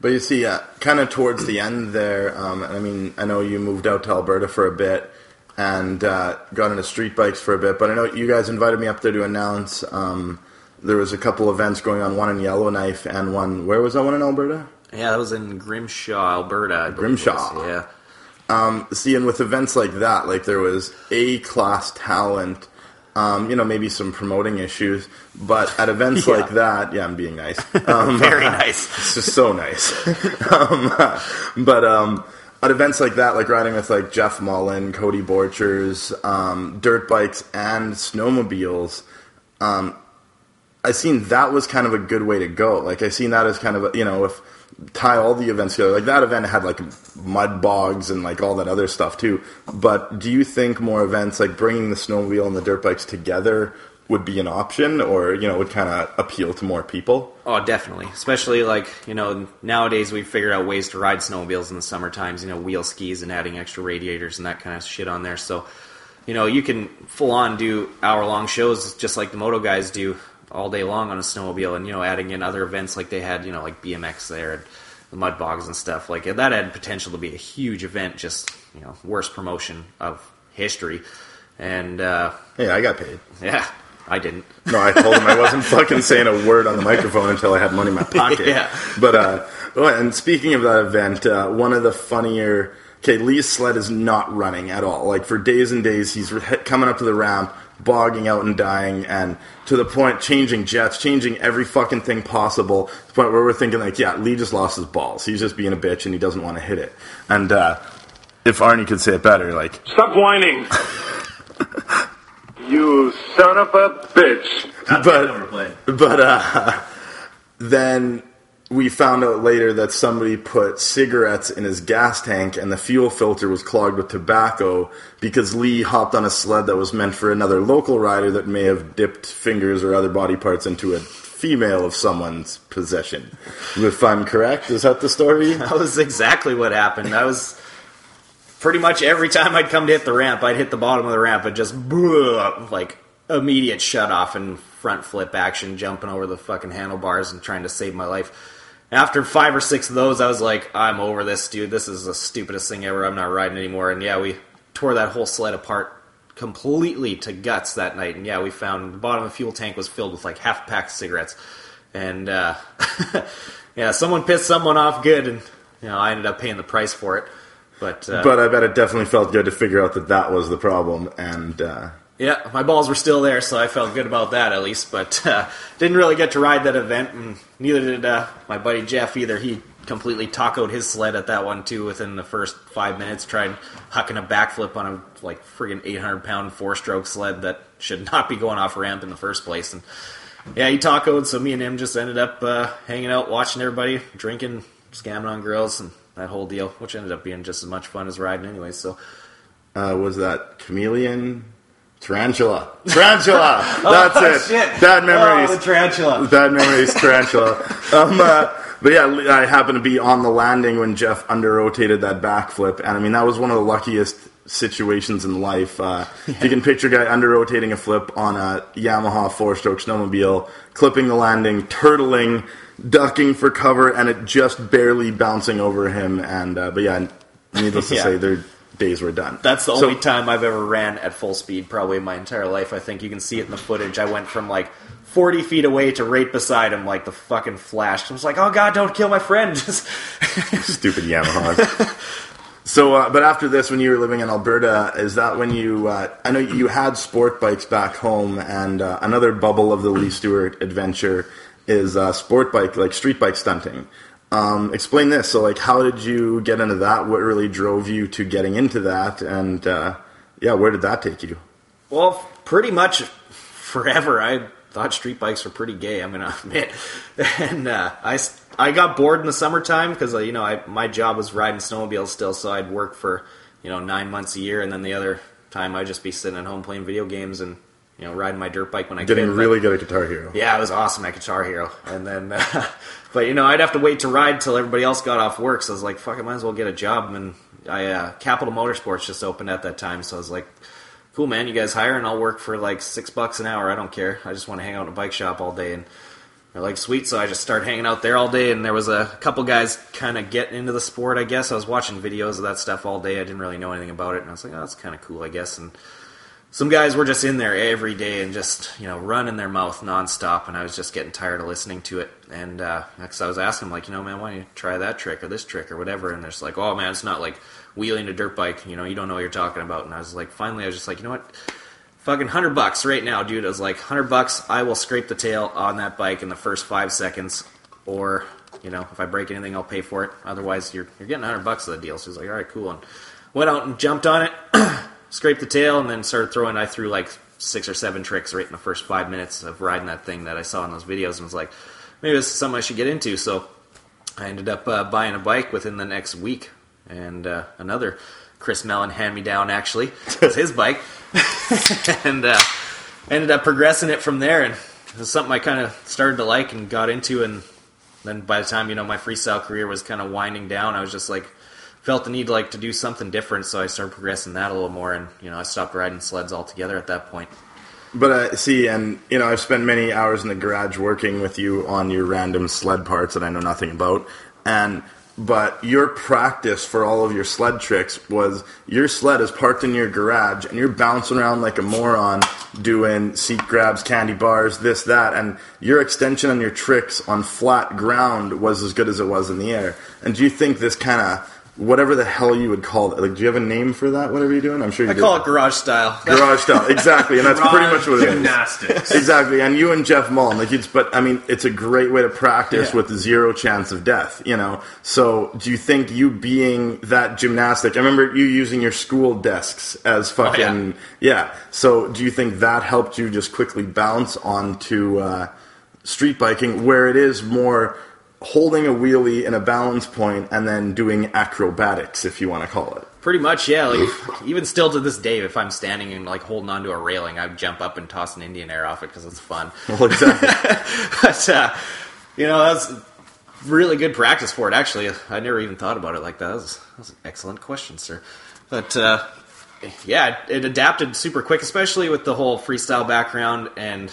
S3: But you see, uh, kind of towards the end there, um, I mean, I know you moved out to Alberta for a bit and uh, got into street bikes for a bit, but I know you guys invited me up there to announce um, there was a couple events going on, one in Yellowknife and one, where was that one in Alberta?
S4: Yeah, that was in Grimshaw, Alberta. I believe it
S3: Grimshaw.
S4: was, Yeah.
S3: Um, see, and with events like that, like there was A class talent, um, you know, maybe some promoting issues, but at events
S4: Yeah.
S3: like that, yeah, I'm being nice. Um,
S4: Very nice.
S3: It's just so nice. um, but um, at events like that, like riding with like Jeff Mullen, Cody Borchers, um, dirt bikes, and snowmobiles, um, I seen that was kind of a good way to go. Like I seen that as kind of a, you know if tie all the events together. Like that event had like mud bogs and like all that other stuff too. But do you think more events like bringing the snowmobile and the dirt bikes together would be an option, or you know would kind of appeal to more people?
S4: Oh, definitely. Especially like you know nowadays we've figured out ways to ride snowmobiles in the summer times. You know, wheel skis and adding extra radiators and that kind of shit on there. So, you know, you can full on do hour long shows just like the moto guys do all day long on a snowmobile, and you know, adding in other events like they had, you know, like BMX there and the mud bogs and stuff. Like that had potential to be a huge event. Just you know, worst promotion of history. And uh,
S3: Hey, I got paid.
S4: yeah, I didn't.
S3: No, I told him I wasn't fucking saying a word on the microphone until I had money in my pocket.
S4: Yeah.
S3: But uh, oh, and speaking of that event, uh, one of the funnier. Okay, Lee's sled is not running at all. Like for days and days, he's coming up to the ramp, bogging out and dying, and to the point changing jets, changing every fucking thing possible. To the point where we're thinking like, yeah, Lee just lost his balls. He's just being a bitch and he doesn't want to hit it. And uh, if Arnie could say it better, like
S2: Stop whining. you son of a bitch.
S3: but but uh, then we found out later that somebody put cigarettes in his gas tank and the fuel filter was clogged with tobacco because Lee hopped on a sled that was meant for another local rider that may have dipped fingers or other body parts into a female of someone's possession. If I'm correct, is that the story?
S4: That was exactly what happened. That was pretty much every time I'd come to hit the ramp, I'd hit the bottom of the ramp and just like immediate shut off and front flip action, jumping over the fucking handlebars and trying to save my life. After five or six of those, I was like, I'm over this, dude. This is the stupidest thing ever. I'm not riding anymore. And yeah, we tore that whole sled apart completely to guts that night. And yeah, we found the bottom of the fuel tank was filled with like half a pack of cigarettes. And uh, yeah, someone pissed someone off good, and you know I ended up paying the price for it. But uh,
S3: But I bet it definitely felt good to figure out that that was the problem. And uh,
S4: Yeah, my balls were still there, so I felt good about that at least. But uh, didn't really get to ride that event, and neither did uh, my buddy Jeff either. He completely tacoed his sled at that one too within the first five minutes. trying hucking a backflip on a like friggin' 800 pound four stroke sled that should not be going off ramp in the first place. And yeah, he tacoed, so me and him just ended up uh, hanging out, watching everybody, drinking, scamming on girls, and that whole deal, which ended up being just as much fun as riding anyway. So
S3: uh, was that chameleon? Tarantula. Tarantula!
S4: Oh,
S3: That's it.
S4: shit.
S3: Bad memories.
S4: Oh, the tarantula.
S3: Bad memories, tarantula. um, uh, but yeah, I happened to be on the landing when Jeff under rotated that backflip, and I mean that was one of the luckiest situations in life. Uh, If you can picture a guy under rotating a flip on a Yamaha four-stroke snowmobile, clipping the landing, turtling, ducking for cover, and it just barely bouncing over him. And uh, but yeah, needless to
S4: Yeah.
S3: say, their days were done.
S4: That's the
S3: So-
S4: only time I've ever ran at full speed, probably in my entire life. I think you can see it in the footage. I went from like 40 feet away to right beside him, like the fucking flash. I was like, oh god, don't kill my friend. Just
S3: Stupid Yamaha. so, uh, but after this, when you were living in Alberta, is that when you? Uh, I know you had sport bikes back home, and uh, another bubble of the Lee Stewart adventure is uh, sport bike, like street bike stunting. Um, explain this. So, like, how did you get into that? What really drove you to getting into that? And uh, yeah, where did that take you?
S4: Well, pretty much forever. I thought street bikes were pretty gay. I'm gonna admit, and uh, I I got bored in the summertime because uh, you know I my job was riding snowmobiles still, so I'd work for you know nine months a year, and then the other time I'd just be sitting at home playing video games and you know riding my dirt bike when I
S3: Getting
S4: could.
S3: Really good at Guitar Hero.
S4: yeah, it was awesome at Guitar Hero. And then, uh, but you know, I'd have to wait to ride till everybody else got off work. So I was like, fuck, I might as well get a job. And I, uh, Capital Motorsports just opened at that time. So I was like, cool, man, you guys hire and I'll work for like six bucks an hour. I don't care. I just want to hang out in a bike shop all day. And they're like, sweet. So I just started hanging out there all day. And there was a couple guys kind of getting into the sport, I guess. I was watching videos of that stuff all day. I didn't really know anything about it. And I was like, oh, that's kind of cool, I guess. And some guys were just in there every day and just you know running their mouth nonstop, and I was just getting tired of listening to it. And uh, next, I was asking them like, you know, man, why don't you try that trick or this trick or whatever? And they're just like, oh man, it's not like wheeling a dirt bike. You know, you don't know what you're talking about. And I was like, finally, I was just like, you know what? Fucking hundred bucks right now, dude. I was like, hundred bucks. I will scrape the tail on that bike in the first five seconds, or you know, if I break anything, I'll pay for it. Otherwise, you're you're getting hundred bucks of the deal. So he's like, all right, cool. And went out and jumped on it, scraped the tail, and then started throwing. I threw like six or seven tricks right in the first five minutes of riding that thing that I saw in those videos, and was like, maybe this is something I should get into. So I ended up uh, buying a bike within the next week, and uh, another Chris Mellon hand me down actually was his bike, and uh, ended up progressing it from there. And it was something I kind of started to like and got into, and then by the time you know my freestyle career was kind of winding down, I was just like felt the need like to do something different, so I started progressing that a little more, and you know I stopped riding sleds altogether at that point.
S3: But uh, see, and you know, I've spent many hours in the garage working with you on your random sled parts that I know nothing about, and but your practice for all of your sled tricks was your sled is parked in your garage and you're bouncing around like a moron doing seat grabs, candy bars, this, that, and your extension on your tricks on flat ground was as good as it was in the air. And do you think this kind of whatever the hell you would call it, like, do you have a name for that? Whatever you're doing, I'm sure you
S4: I
S3: do.
S4: call it garage style.
S3: Garage style, exactly, and that's pretty much what it is.
S1: Gymnastics.
S3: Exactly, and you and Jeff Mullen, like it's, but I mean, it's a great way to practice
S4: Yeah.
S3: with zero chance of death, you know. So, do you think you being that gymnastic? I remember you using your school desks as fucking yeah. So, do you think that helped you just quickly bounce onto uh, street biking, where it is more holding a wheelie in a balance point and then doing acrobatics, if you want to call it?
S4: Pretty much, yeah. Like even still to this day, if I'm standing and like holding onto a railing, I would jump up and toss an Indian air off it because it's fun.
S3: Well, exactly.
S4: but uh, you know, that's really good practice for it. Actually, I never even thought about it like that. That was, that was an excellent question, sir. But uh, yeah, it, it adapted super quick, especially with the whole freestyle background and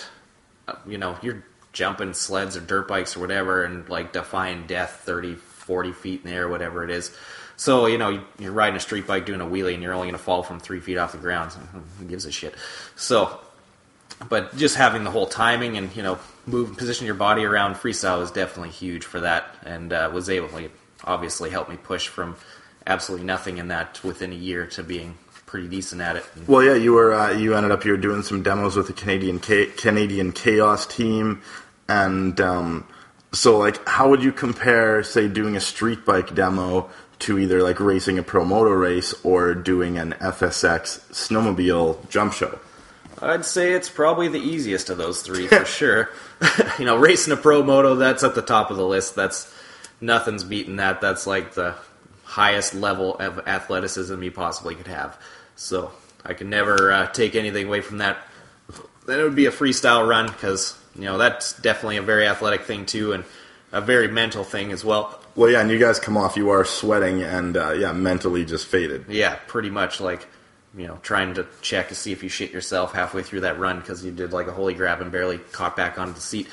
S4: uh, you know you're jumping sleds or dirt bikes or whatever and like defying death 30 40 feet in the air whatever it is. So you know you're riding a street bike doing a wheelie and you're only going to fall from three feet off the ground. So who gives a shit? So but just having the whole timing and you know move position your body around freestyle is definitely huge for that and uh, was able to obviously help me push from absolutely nothing in that within a year to being pretty decent at it.
S3: Well, yeah, you were uh, you ended up you were doing some demos with the Canadian Cha- Canadian Chaos team, and um, so like, how would you compare, say, doing a street bike demo to either like racing a pro moto race or doing an FSX snowmobile jump show?
S4: I'd say it's probably the easiest of those three for sure. you know, racing a pro moto, that's at the top of the list. That's nothing's beating that. That's like the highest level of athleticism you possibly could have. So I can never uh, take anything away from that. Then it would be a freestyle run because you know that's definitely a very athletic thing too, and a very mental thing as well.
S3: Well, yeah, and you guys come off, you are sweating and uh, yeah, mentally just faded.
S4: Yeah, pretty much like you know trying to check to see if you shit yourself halfway through that run because you did like a holy grab and barely caught back onto the seat.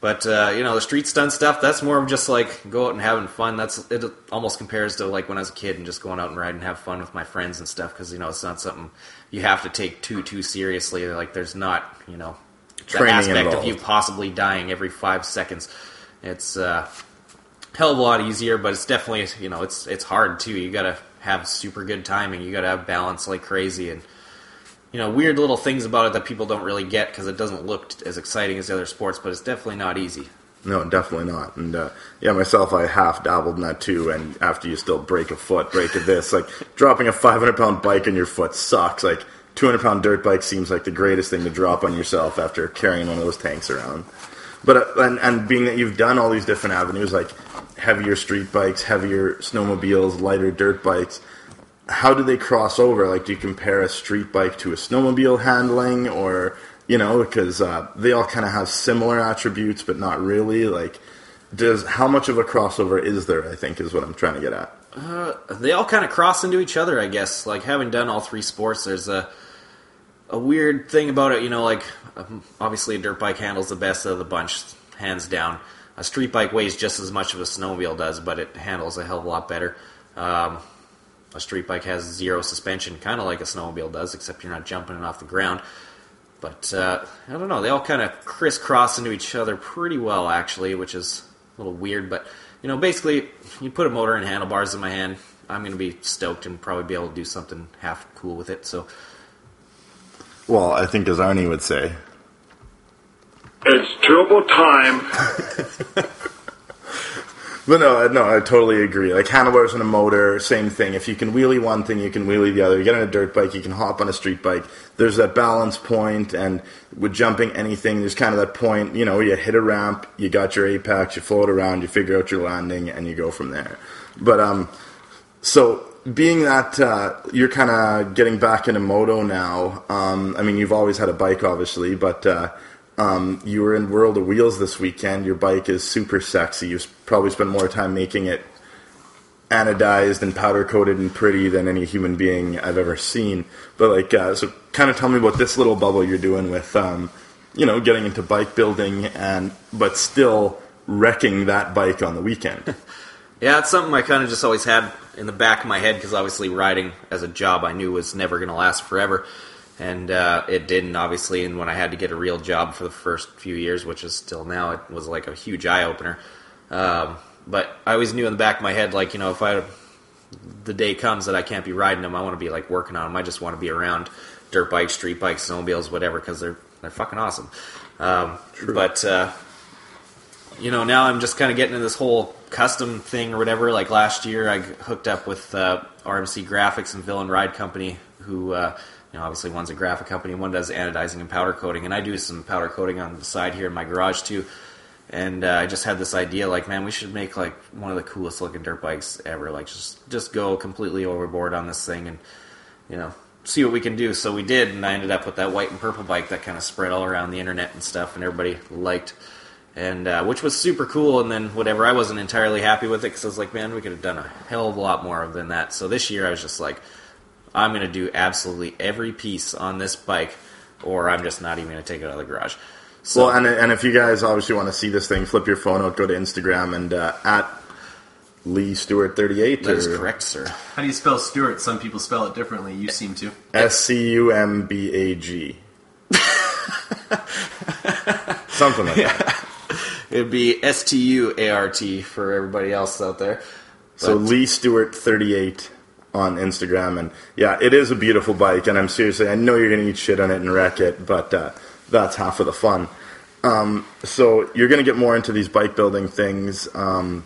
S4: But uh, you know the street stunt stuff that's more of just like go out and having fun. That's it almost compares to like when I was a kid and just going out and riding and have fun with my friends and stuff because you know it's not something you have to take too too seriously. Like there's not you know
S3: Training
S4: aspect of you possibly dying every five seconds. It's uh, hell of a lot easier, but it's definitely you know it's it's hard too. You got to have super good timing. You got to have balance like crazy, and you know weird little things about it that people don't really get because it doesn't look as exciting as the other sports. But it's definitely not easy.
S3: No, definitely not. And uh, yeah, myself, I half dabbled in that too. And after you still break a foot, break a this, like dropping a 500 pound bike on your foot sucks. Like 200 pound dirt bike seems like the greatest thing to drop on yourself after carrying one of those tanks around. But uh, and, and being that you've done all these different avenues, like heavier street bikes, heavier snowmobiles, lighter dirt bikes, how do they cross over? Like, do you compare a street bike to a snowmobile handling, or you know, because uh, they all kind of have similar attributes, but not really. Like, does how much of a crossover is there? I think is what I'm trying to get at.
S4: Uh, they all kind of cross into each other, I guess. Like having done all three sports, there's a a weird thing about it. You know, like um, obviously a dirt bike handles the best of the bunch, hands down. A street bike weighs just as much as a snowmobile does, but it handles a hell of a lot better. Um, a street bike has zero suspension, kind of like a snowmobile does, except you're not jumping it off the ground. But uh, I don't know. They all kind of crisscross into each other pretty well, actually, which is a little weird. But you know, basically, you put a motor and handlebars in my hand, I'm going to be stoked and probably be able to do something half cool with it. So
S3: Well, I think as Arnie would say,
S2: It's turbo time.
S3: But no, no, I totally agree. Like handlebars on a motor, same thing. If you can wheelie one thing, you can wheelie the other. You get on a dirt bike, you can hop on a street bike. There's that balance point, and with jumping anything, there's kind of that point. You know, you hit a ramp, you got your apex, you float around, you figure out your landing, and you go from there. But um, so being that uh, you're kind of getting back into moto now, um, I mean, you've always had a bike, obviously, but uh, um, you were in World of Wheels this weekend. Your bike is super sexy. You s- probably spent more time making it anodized and powder coated and pretty than any human being I've ever seen. But like, uh, so kind of tell me about this little bubble you're doing with, um, you know, getting into bike building and but still wrecking that bike on the weekend.
S4: Yeah, it's something I kind of just always had in the back of my head because obviously riding as a job I knew was never going to last forever, and uh, it didn't obviously. And when I had to get a real job for the first few years, which is still now, it was like a huge eye opener. Um, but I always knew in the back of my head, like you know, if I the day comes that I can't be riding them, I want to be like working on them. I just want to be around dirt bikes, street bikes, snowmobiles, whatever, because they're they're fucking awesome. Um, but uh, you know, now I'm just kind of getting into this whole custom thing or whatever. Like last year, I hooked up with uh, RMC Graphics and Villain Ride Company, who, uh, you know, obviously one's a graphic company, one does anodizing and powder coating, and I do some powder coating on the side here in my garage too. And uh, I just had this idea, like, man, we should make like one of the coolest looking dirt bikes ever. Like, just just go completely overboard on this thing, and you know, see what we can do. So we did, and I ended up with that white and purple bike that kind of spread all around the internet and stuff, and everybody liked and uh, which was super cool. And then whatever, I wasn't entirely happy with it because I was like, man, we could have done a hell of a lot more than that. So this year, I was just like, I'm going to do absolutely every piece on this bike, or I'm just not even going to take it out of the garage. So,
S3: well, and and if you guys obviously want to see this thing, flip your phone out, go to Instagram, and uh, at Lee Stewart thirty eight.
S4: that is correct, sir.
S1: How do you spell Stewart? Some people spell it differently. You seem to.
S3: S C U M B A G. Something like that.
S4: It'd be S T U A R T for everybody else out there.
S3: So
S4: But-
S3: Lee Stewart thirty eight on Instagram, and yeah, it is a beautiful bike, and I'm seriously, I know you're gonna eat shit on it and wreck it, but uh, that's half of the fun. Um, so you're gonna get more into these bike building things. Um,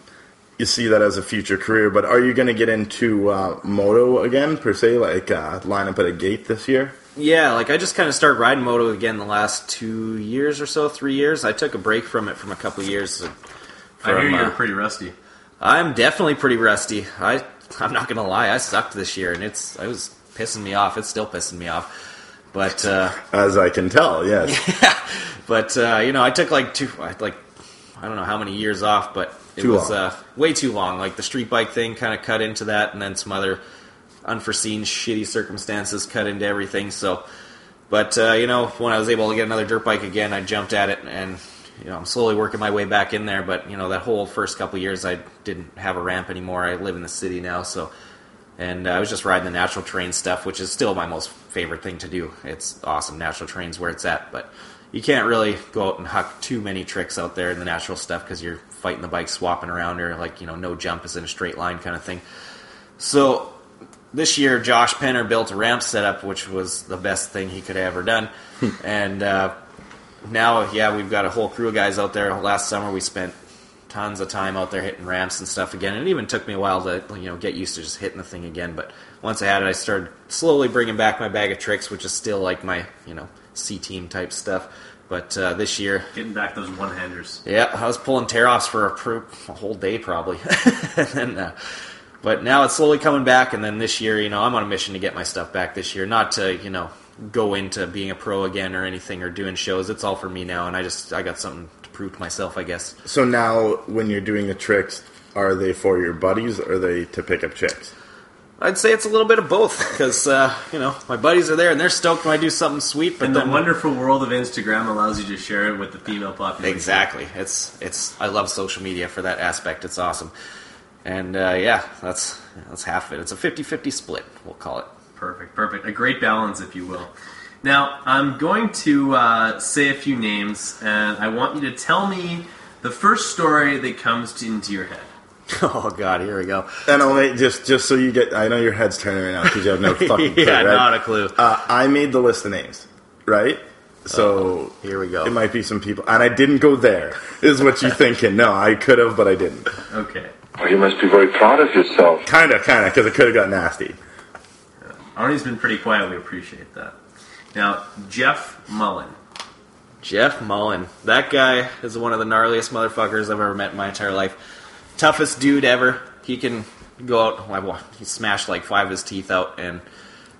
S3: you see that as a future career, but are you gonna get into uh, moto again per se, like uh, line up at a gate this year?
S4: Yeah, like I just kind of started riding moto again the last two years or so, three years. I took a break from it from a couple of years. uh,
S1: I hear you're
S4: uh,
S1: pretty rusty.
S4: I'm definitely pretty rusty. I I'm not gonna lie, I sucked this year, and it's I was pissing me off. It's still pissing me off. But uh,
S3: As I can tell, yes.
S4: but uh, you know, I took like two, like I don't know how many years off, but it
S3: Too
S4: was
S3: long.
S4: Uh, way too long. Like the street bike thing kind of cut into that, and then some other unforeseen shitty circumstances cut into everything. So, but uh, you know, when I was able to get another dirt bike again, I jumped at it, and you know, I'm slowly working my way back in there. But you know, that whole first couple years, I didn't have a ramp anymore. I live in the city now, so. And uh, I was just riding the natural terrain stuff, which is still my most favorite thing to do. It's awesome. Natural terrain's where it's at, but you can't really go out and huck too many tricks out there in the natural stuff because you're fighting the bike swapping around or like you know no jump is in a straight line kind of thing. So this year, Josh Penner built a ramp setup, which was the best thing he could have ever done. and uh, now, yeah, we've got a whole crew of guys out there. Last summer, we spent tons of time out there hitting ramps and stuff again. And it even took me a while to you know get used to just hitting the thing again. But once I had it, I started slowly bringing back my bag of tricks, which is still like my you know C team type stuff. But uh, this year,
S1: Getting back those one handers.
S4: yeah, I was pulling tear offs for a, pr- a whole day probably. and then, uh, but now it's slowly coming back, and then this year, you know, I'm on a mission to get my stuff back this year. Not to, you know, go into being a pro again or anything or doing shows. It's all for me now, and I just I got something to prove to myself, I guess.
S3: So now, when you're doing the tricks, are they for your buddies or are they to pick up chicks?
S4: I'd say it's a little bit of both because uh, you know my buddies are there and they're stoked when I do something sweet. But
S1: And the
S4: then
S1: wonderful world of Instagram allows you to share it with the female population.
S4: Exactly. It's it's. I love social media for that aspect. It's awesome. And uh, yeah, that's that's half of it. It's a 50-50 split. We'll call it.
S1: Perfect, perfect. A great balance, if you will. Now, I'm going to uh, say a few names, and I want you to tell me the first story that comes to, into your head.
S4: oh God, here we go.
S3: And only just just so you get, I know your head's turning right now because you have no fucking clue,
S4: Yeah,
S3: right?
S4: not a clue.
S3: Uh, I made the list of names, right? So
S4: here we go.
S3: It might be some people, and I didn't go there. Is what you're thinking? No, I could have, but I didn't.
S1: Okay.
S2: Well, you must be very proud of yourself.
S3: Kinda, kinda, because it could have got nasty.
S1: Arnie's been pretty quiet. We appreciate that. Now, Jeff Mullen.
S4: Jeff Mullen. That guy is one of the gnarliest motherfuckers I've ever met in my entire life. Toughest dude ever. He can go out. well, He smashed like five of his teeth out and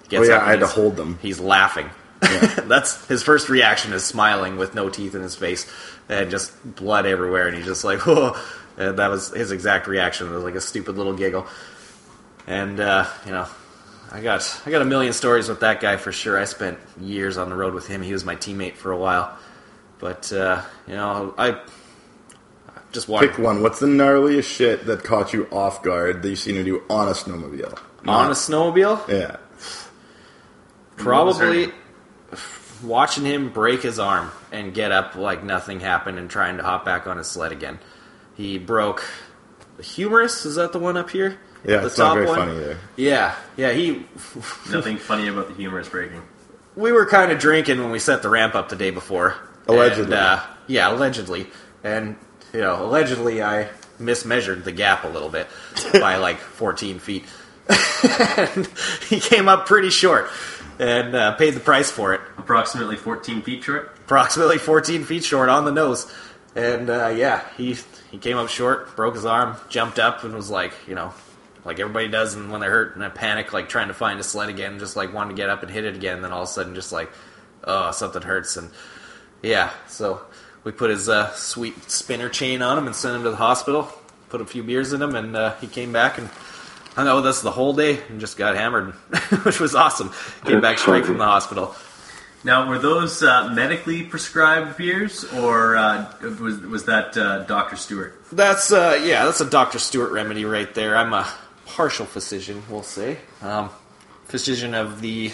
S4: gets
S3: Oh, yeah,
S4: up and
S3: I had to hold them.
S4: He's laughing. That's his first reaction is smiling with no teeth in his face and just blood everywhere, and he's just like, "Whoa!" And that was his exact reaction. It was like a stupid little giggle. And uh, you know, I got I got a million stories with that guy for sure. I spent years on the road with him. He was my teammate for a while, but uh, you know, I just wanted
S3: Pick one. What's the gnarliest shit that caught you off guard that you've seen him do on a snowmobile?
S4: on a snowmobile.
S3: Yeah.
S4: Probably watching him break his arm and get up like nothing happened and trying to hop back on his sled again. He broke the humerus. Is that the one up here?
S3: Yeah,
S4: the
S3: it's not very funny either.
S4: Yeah, yeah. He.
S1: Nothing funny about the humerus breaking.
S4: we were kind of drinking when we set the ramp up the day before.
S3: Allegedly.
S4: And, uh, yeah, allegedly. And, you know, allegedly I mismeasured the gap a little bit by like 14 feet. and he came up pretty short and uh, paid the price for it.
S1: Approximately 14 feet short.
S4: Approximately 14 feet short on the nose. And, uh, yeah, he, he came up short, broke his arm, jumped up, and was like, you know, like everybody does and when they're hurt in a panic, like trying to find a sled again, just like wanting to get up and hit it again, and then all of a sudden just like, oh, something hurts. And yeah, so we put his uh, sweet spinner chain on him and sent him to the hospital, put a few beers in him, and uh, he came back and hung out with us the whole day and just got hammered, which was awesome. Came back straight from the hospital.
S1: Now, were those uh, medically prescribed beers, or uh, was was that uh, Doctor Stewart?
S4: That's uh, yeah, that's a Dr. Stewart remedy right there. I'm a partial physician, we'll say. Um, physician of the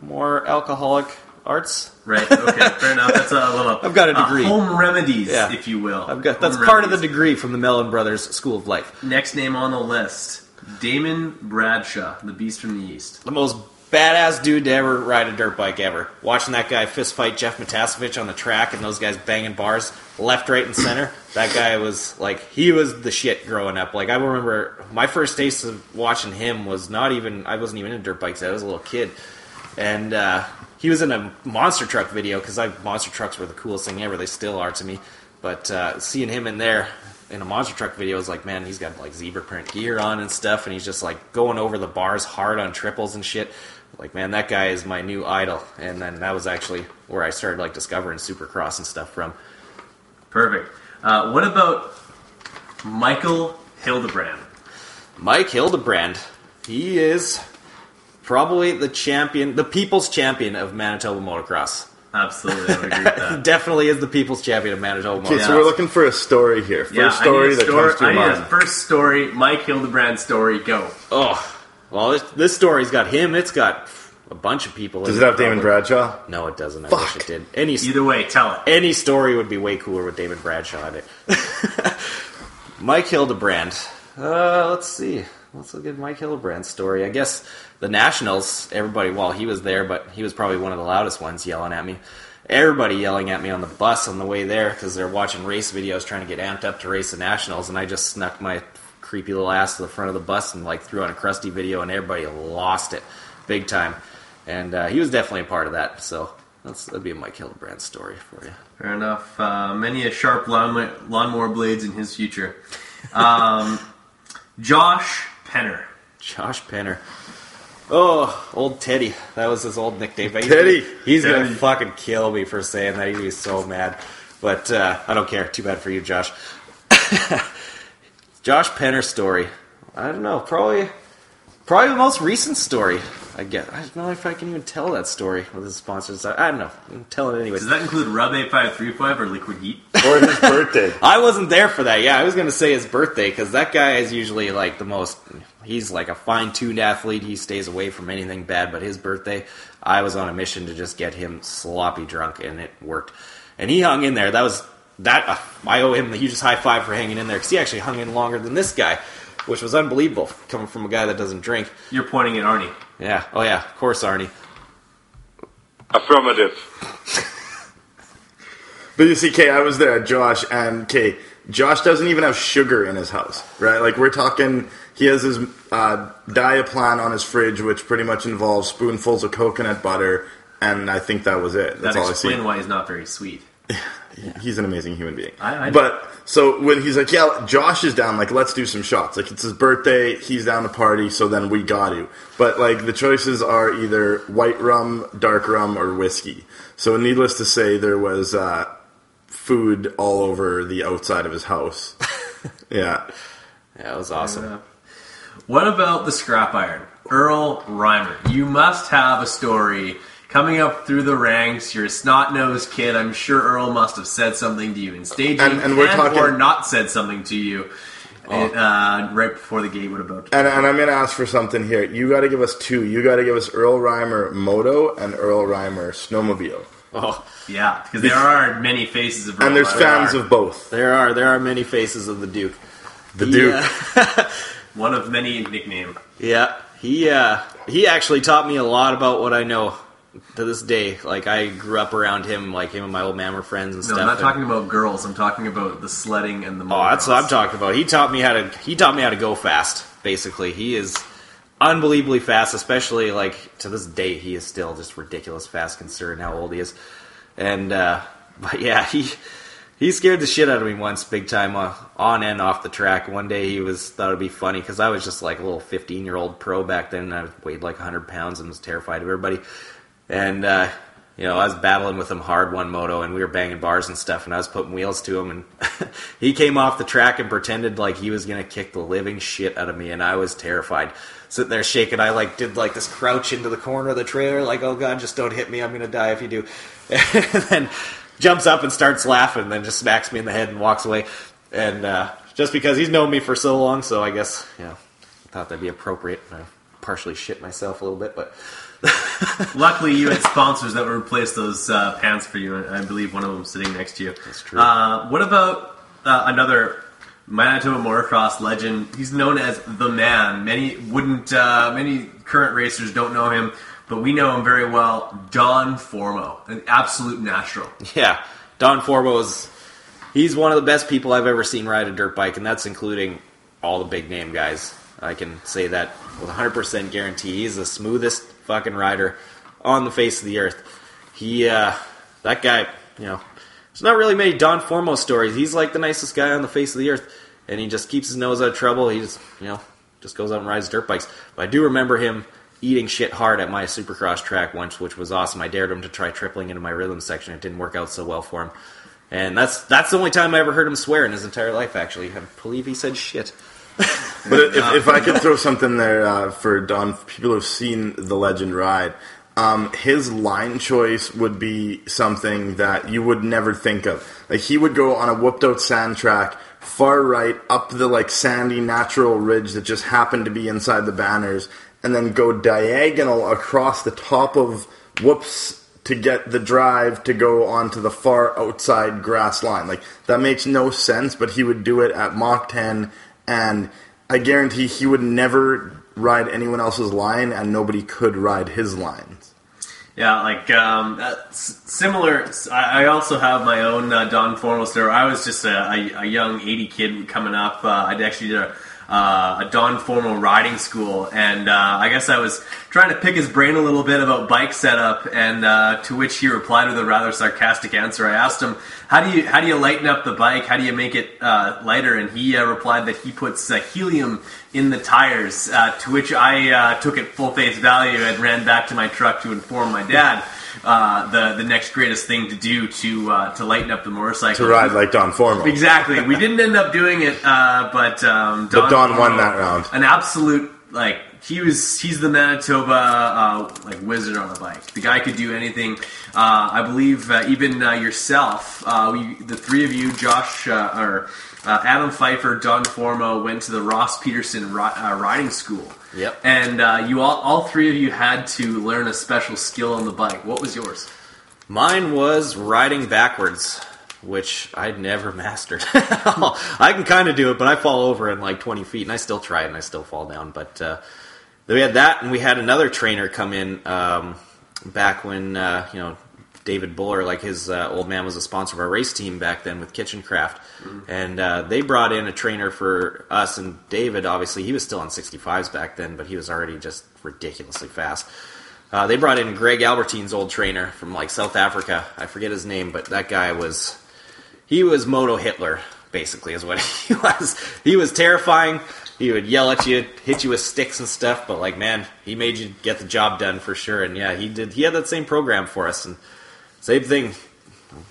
S4: more alcoholic arts.
S1: Right. Okay. fair enough. That's a little.
S4: I've got a
S1: uh,
S4: degree.
S1: home remedies,
S4: Yeah.
S1: if you will.
S4: I've got that's
S1: Home
S4: part of the degree from the Mellon Brothers School of Life.
S1: Next name on the list: Damon Bradshaw, the Beast from the East.
S4: The most badass dude to ever ride a dirt bike ever. Watching that guy fist fight Jeff Matiasevich on the track and those guys banging bars left, right, and center. That guy was like he was the shit growing up. Like I remember my first taste of watching him was not even I wasn't even into dirt bikes. I was a little kid, and uh, he was in a monster truck video because I monster trucks were the coolest thing ever. They still are to me. But uh, seeing him in there in a monster truck video is like, man, he's got like zebra print gear on and stuff, and he's just like going over the bars hard on triples and shit. Like, man, that guy is my new idol. And then that was actually where I started like discovering Supercross and stuff from.
S1: Perfect. Uh, what about Michael Hildebrand?
S4: Mike Hildebrand, he is probably the champion, the people's champion of Manitoba motocross.
S1: Absolutely, agree with that.
S4: Definitely is the people's champion of Manitoba
S3: Okay,
S4: motocross.
S3: so we're looking for a story here. First
S1: Yeah, I
S3: story
S1: need a
S3: that comes to
S1: I need a
S3: mind.
S1: first story, Mike Hildebrand story. Go.
S4: Oh, well, this, this story's got him. It's got a bunch of people.
S3: Does
S4: in
S3: it have Damon. Bradshaw?
S4: No, it doesn't. I wish it did. Any
S1: Either way, tell it.
S4: any story would be way cooler with David Bradshaw in it. Mike Hildebrand. Uh, let's see. Let's look at Mike Hildebrand's story. I guess the Nationals. Everybody. Well, he was there, but he was probably one of the loudest ones yelling at me. Everybody yelling at me on the bus on the way there because they're watching race videos, trying to get amped up to race the Nationals, and I just snuck my creepy little ass to the front of the bus and like threw on a crusty video, and everybody lost it big time. And uh, he was definitely a part of that. So that's that'd be a Mike Hildebrand story for you.
S1: Fair enough. Uh, many a sharp lawn- lawnmower blades in his future. Um, Josh Penner.
S4: Josh Penner. Oh, old Teddy. That was his old nickname. He's
S3: Teddy.
S4: He's
S3: Teddy.
S4: gonna fucking kill me for saying that. He's gonna be so mad. But uh, I don't care. Too bad for you, Josh. Josh Penner story. I don't know. Probably, probably the most recent story. I guess. I don't know if I can even tell that story with his sponsors. I, I don't know. I'm telling it anyways.
S1: Does that include Rub 8535 or Liquid Heat?
S3: Or his birthday.
S4: I wasn't there for that. Yeah, I was going to say his birthday because that guy is usually like the most. He's like a fine-tuned athlete. He stays away from anything bad. But his birthday, I was on a mission to just get him sloppy drunk, and it worked. And he hung in there. That was that. Uh, I owe him the hugest high five for hanging in there because he actually hung in longer than this guy, which was unbelievable coming from a guy that doesn't drink.
S1: You're pointing at Arnie.
S4: Yeah. Oh yeah. Of course, Arnie.
S2: Affirmative.
S3: But you see, Kay, I was there, Josh, and Kay, Josh doesn't even have sugar in his house, right? Like we're talking, he has his uh, Diaplan on his fridge, which pretty much involves spoonfuls of coconut butter, and I think that was it. That's
S1: That
S3: all I see.
S1: explains why he's not very sweet.
S3: He's an amazing human being.
S1: I- I-
S3: but so when he's like, "Yeah, Josh is down. Like, let's do some shots. Like, it's his birthday. He's down to party. So then we got to." But like, the choices are either white rum, dark rum, or whiskey. So needless to say, there was uh, food all over the outside of his house. yeah.
S4: Yeah, it was awesome.
S1: What about the scrap iron? Earl Reimer. You must have a story coming up through the ranks. You're a snot nosed kid. I'm sure Earl must have said something to you in staging
S3: And- and we're talking-
S1: or not said something to you uh, right before the game would about.
S3: And, and I'm going to ask for something here. You got to give us two. You got to give us Earl Reimer moto and Earl Reimer snowmobile.
S4: Oh,
S1: Yeah, because there are many faces of Earl
S3: And there's
S1: Reimer.
S3: fans of both.
S4: there are there are many faces of the Duke.
S3: The
S4: He,
S3: Duke.
S4: uh,
S1: One of many nickname.
S4: Yeah, he uh, he actually taught me a lot about what I know to this day. Like I grew up around him, like him and my old man were friends and stuff.
S1: No,
S4: stuff.
S1: I'm not
S4: and-
S1: talking about girls. I'm talking about the sledding and the.
S4: Oh, that's what I'm talking about. He taught me how to he taught me how to go fast. Basically, he is unbelievably fast. Especially like to this day, he is still just ridiculous fast considering how old he is. And uh, but yeah, he he scared the shit out of me once, big time on, on and off the track. One day he was thought it'd be funny because I was just like a little 15 year old pro back then. And I weighed like 100 pounds and was terrified of everybody. And uh, you know, I was battling with him hard one moto, and we were banging bars and stuff, and I was putting wheels to him, and he came off the track and pretended like he was gonna kick the living shit out of me, and I was terrified. Sitting there shaking, I like did like this crouch into the corner of the trailer, like, oh god, just don't hit me, I'm gonna die if you do. and then jumps up and starts laughing, then just smacks me in the head and walks away. And uh, just because he's known me for so long, so I guess I thought that'd be appropriate. Partially shit myself a little bit, but
S1: Luckily, you had sponsors that would replace those uh, pants for you. I believe one of them sitting next to you. That's
S4: true.
S1: Uh, what about uh, another Manitoba motocross legend? He's known as the Man. Many wouldn't. Uh, many current racers don't know him, but we know him very well. Don Formo, an absolute natural.
S4: yeah, Don Formo is he's one of the best people I've ever seen ride a dirt bike, and that's including all the big name guys. I can say that with 100% guarantee. He's the smoothest fucking rider on the face of the earth. He, uh, that guy, you know, there's not really many Don Formo stories. He's like the nicest guy on the face of the earth, and he just keeps his nose out of trouble. He just, you know, just goes out and rides dirt bikes. But I do remember him eating shit hard at my supercross track once, which was awesome. I dared him to try tripling into my rhythm section. It didn't work out so well for him. And that's that's the only time I ever heard him swear in his entire life. Actually, I believe he said shit.
S3: But if, if I could throw something there uh, for Don, people who've seen the legend ride, um, his line choice would be something that you would never think of. Like he would go on a whooped out sand track, far right up the like sandy natural ridge that just happened to be inside the banners, and then go diagonal across the top of whoops to get the drive to go onto the far outside grass line. Like that makes no sense, but he would do it at Mach 10 and I guarantee he would never ride anyone else's line, and nobody could ride his lines.
S1: Yeah, like um, uh, similar. I, also have my own uh, Don Formo story. I was just a, a, young '80 kid coming up. Uh, I actually did a, uh, a Don Formo riding school, and uh, I guess I was trying to pick his brain a little bit about bike setup. And uh, to which he replied with a rather sarcastic answer. I asked him, "How do you how do you lighten up the bike? How do you make it uh, lighter?" And he uh, replied that he puts uh, helium in the tires. Uh, to which I uh, took it full face value and ran back to my truck to inform my dad. Uh, the the next greatest thing to do to uh, to lighten up the motorcycle
S3: To ride like Don Formo.
S1: Exactly. We didn't end up doing it, uh, but um,
S3: But Don won that round.
S1: An absolute like he was. He's the Manitoba uh, like wizard on the bike. The guy could do anything. Uh, I believe uh, even uh, yourself, uh, we, the three of you, Josh uh, or uh, Adam Pfeiffer, Don Formo, went to the Ross Peterson ri- uh, riding school.
S4: Yep.
S1: And uh, you all, all three of you had to learn a special skill on the bike. What was yours?
S4: Mine was riding backwards, which I'd never mastered. I can kind of do it, but I fall over in like 20 feet, and I still try it, and I still fall down. But uh, we had that, and we had another trainer come in um, back when uh, you know David Buller, like his uh, old man, was a sponsor of our race team back then with Kitchen Craft, and uh, they brought in a trainer for us. And David, obviously, he was still on 65s back then, but he was already just ridiculously fast. Uh, they brought in Greg Albertyn's old trainer from like South Africa. I forget his name, but that guy was he was Moto Hitler, basically, is what he was. He was terrifying. He would yell at you, hit you with sticks and stuff, but like man, he made you get the job done for sure. And yeah, he did. He had that same program for us, and same thing.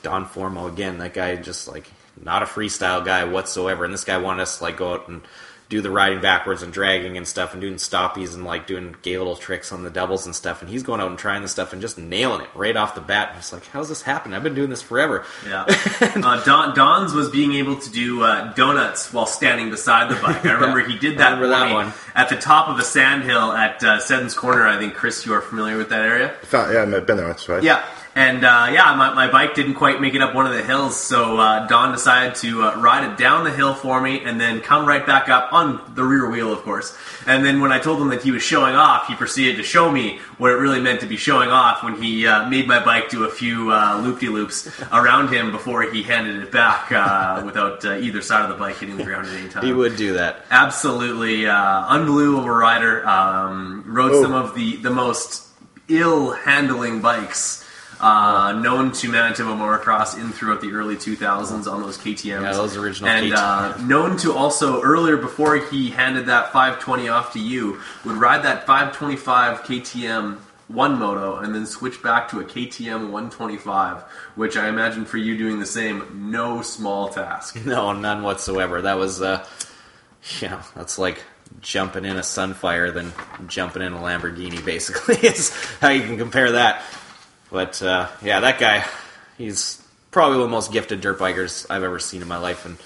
S4: Don Formo again. That guy just like not a freestyle guy whatsoever. And this guy wanted us to like go out and do the riding backwards and dragging and stuff and doing stoppies and like doing gay little tricks on the doubles and stuff. And he's going out and trying this stuff and just nailing it right off the bat. And it's like, how's this happening? I've been doing this forever.
S1: Yeah. uh, Don, Don's was being able to do uh, donuts while standing beside the bike. I remember he did that,
S4: remember that one.
S1: at the top of a sandhill at uh, Seddon's Corner. I think, Chris, you are familiar with that area?
S3: Found- yeah, I've been there once, right?
S1: Yeah. And uh, yeah, my, my bike didn't quite make it up one of the hills, so uh, Don decided to uh, ride it down the hill for me and then come right back up on the rear wheel, of course. And then when I told him that he was showing off, he proceeded to show me what it really meant to be showing off when he uh, made my bike do a few uh, loop de loops around him before he handed it back uh, without uh, either side of the bike hitting the ground at any time.
S4: He would do that.
S1: Absolutely uh, unbelievable rider. Um, rode
S4: Oh.
S1: some of the, the most ill handling bikes uh, known to Manitoba motocross in throughout the early 2000s on those KTM's.
S4: Yeah, those original
S1: And uh, known to also earlier before he handed that 520 off to you, would ride that 525 KTM one moto and then switch back to a KTM 125, which I imagine for you doing the same, no small task.
S4: No, none whatsoever. That was, uh, you know, that's like jumping in a Sunfire than jumping in a Lamborghini, basically, is how you can compare that. But, uh, yeah, that guy, he's probably one of the most gifted dirt bikers I've ever seen in my life. And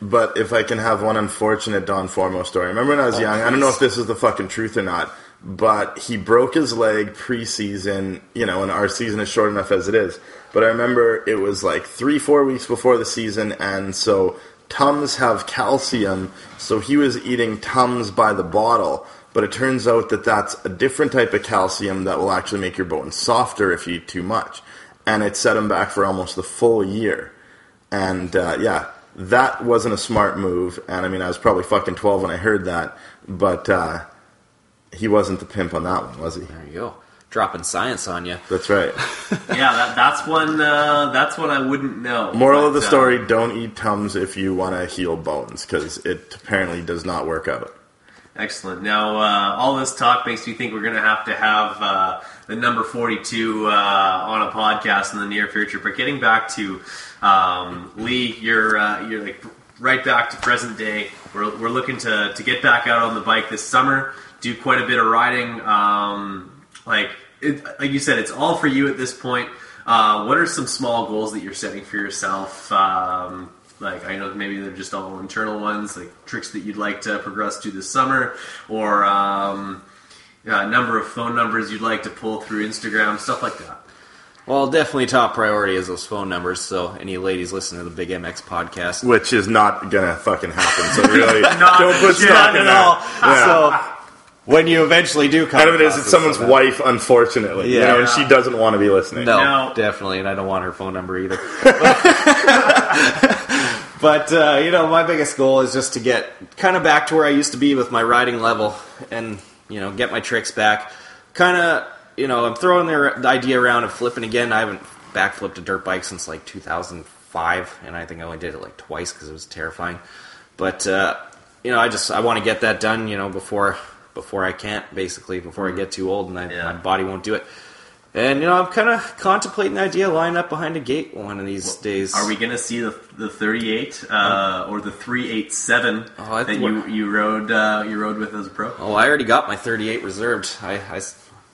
S3: But if I can have one unfortunate Don Formo story. Remember when I was
S4: Oh,
S3: young? I don't know if this is the fucking truth or not, but he broke his leg preseason, you know, and our season is short enough as it is. But I remember it was like three, four weeks before the season, and so Tums have calcium, so he was eating Tums by the bottle. But it turns out that that's a different type of calcium that will actually make your bones softer if you eat too much. And it set him back for almost the full year. And uh, yeah, that wasn't a smart move. And I mean, I was probably fucking 12 when I heard that. But uh, he wasn't the pimp on that one, was he?
S4: there you go. Dropping science on you.
S3: That's right.
S1: yeah, that, that's one. Uh, that's one I wouldn't know.
S3: Moral of
S1: But,
S3: the
S1: uh,
S3: story don't eat Tums if you want to heal bones, because it apparently does not work out.
S1: Excellent. Now, uh, all this talk makes me think we're going to have to have uh, the number 42 uh, on a podcast in the near future. But getting back to um, Lee, you're, uh, you're like right back to present day. We're, we're looking to, to get back out on the bike this summer, do quite a bit of riding. Um, like, it, like you said, it's all for you at this point. Uh, what are some small goals that you're setting for yourself? Um, like I know maybe they're just all internal ones, like tricks that you'd like to progress to this summer, or um, uh, number of phone numbers you'd like to pull through Instagram, stuff like that.
S4: Well, definitely top priority is those phone numbers. So, any ladies listening to the Big MX podcast,
S3: Which is not gonna fucking happen. So really,
S1: Not
S3: don't put
S1: shit.
S3: stock in
S4: at
S3: that.
S4: all.
S3: Yeah.
S4: So, when you eventually do come,
S3: Kind of it is,
S4: across
S3: it's someone's
S4: somehow-
S3: wife, unfortunately. You
S4: Yeah.
S3: know, and she doesn't want to be listening.
S4: No,
S1: Now-
S4: definitely, and I don't want her phone number either. but uh, you know, my biggest goal is just to get kind of back to where I used to be with my riding level, and you know, get my tricks back. Kind of, you know, I'm throwing the idea around of flipping again. I haven't backflipped a dirt bike since like 2005, and I think I only did it like twice because it was terrifying. But uh, you know, I just I want to get that done. You know, before before I can't basically before I get too old and I,
S1: Yeah.
S4: my body won't do it. And you know, I'm kind of contemplating the idea of lining up behind a gate one of these days.
S1: Are we going to see the the 38 uh, or the 387
S4: Oh, I
S1: that
S4: think
S1: you you rode uh, you rode with as a pro?
S4: Oh, I already got my 38 reserved. I, I,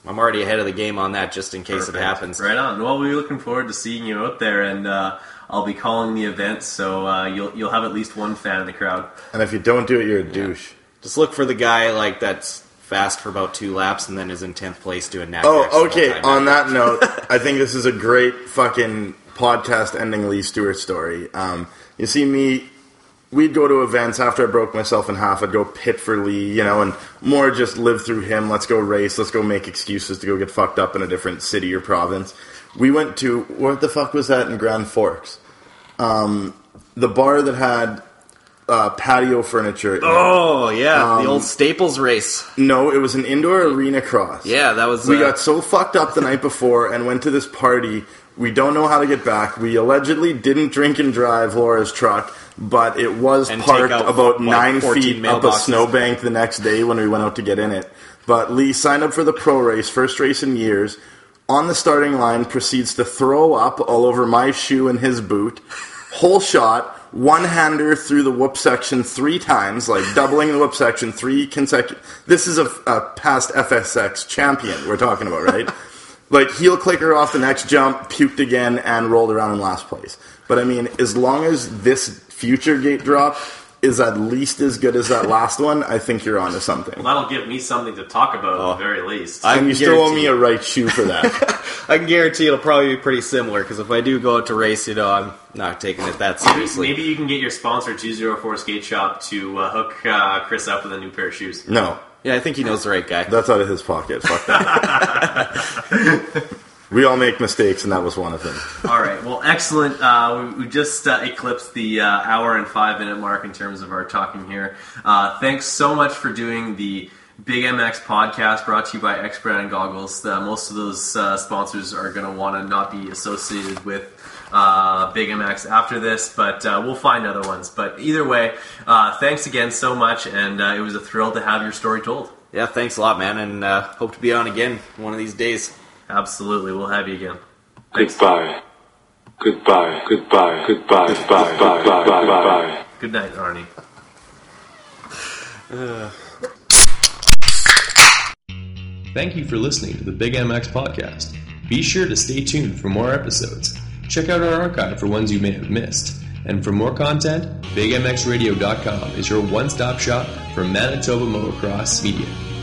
S4: am already ahead of the game on that, just in case
S1: Perfect.
S4: it happens.
S1: Right on. Well, we're looking forward to seeing you out there, and uh, I'll be calling the event, so uh, you'll you'll have at least one fan in the crowd.
S3: And if you don't do it, you're a douche.
S4: Just look for the guy like that's fast for about two laps and then is in 10th place doing that.
S3: Oh, okay. On that note, I think this is a great fucking podcast ending Lee Stewart story. Um, you see me, we'd go to events after I broke myself in half. I'd go pit for Lee, you know, and more just live through him. Let's go race. Let's go make excuses to go get fucked up in a different city or province. We went to what the fuck was that in Grand Forks? Um, the bar that had uh, patio furniture.
S4: Oh yeah, the
S3: Um,
S4: old Staples race.
S3: No, it was an indoor arena cross.
S4: Yeah, that was.
S3: We
S4: uh,
S3: got so fucked up the night before and went to this party. We don't know how to get back. We allegedly didn't drink and drive Laura's truck, but it was parked
S4: out,
S3: about
S4: like,
S3: nine
S4: 14
S3: feet up a snowbank the next day when we went out to get in it. But Lee signed up for the pro race, first race in years. On the starting line, proceeds to throw up all over my shoe and his boot. Whole shot, one hander through the whoop section three times, like doubling the whoop section three consecutive. This is a, a past FSX champion we're talking about, right? like heel clicker off the next jump, puked again, and rolled around in last place. But I mean, as long as this future gate drop is at least as good as that last one, I think you're onto something.
S1: Well, that'll give me something to talk about at the very least.
S4: I
S3: and you still owe me a right shoe for that.
S4: I can guarantee it'll probably be pretty similar because if I do go out to race, you know, I'm not taking it that
S1: Maybe,
S4: seriously.
S1: maybe you can get your sponsor 204 Skate Shop to uh, hook uh, Chris up with a new pair of shoes.
S3: no,
S4: Yeah, I think he knows the right guy.
S3: that's out of his pocket. Fuck that. we all make mistakes, and that was one of them.
S1: All right. Well, excellent. Uh, we, we just uh, eclipsed the uh, hour and five minute mark in terms of our talking here. Uh, thanks so much for doing the Big MX podcast brought to you by X Brand Goggles. Uh, most of those uh, sponsors are going to want to not be associated with uh, Big MX after this, but uh, we'll find other ones. But either way, uh, thanks again so much, and uh, it was a thrill to have your story told.
S4: Yeah, thanks a lot, man, and uh, hope to be on again one of these days.
S1: Absolutely, we'll have you again.
S12: Goodbye. Goodbye. Goodbye. Goodbye. Goodbye. Goodbye. Goodbye.
S1: Good night, Arnie.
S5: Thank you for listening to the Big MX podcast. Be sure to stay tuned for more episodes. Check out our archive for ones you may have missed. And for more content, BigMXRadio.com is your one stop shop for Manitoba motocross media.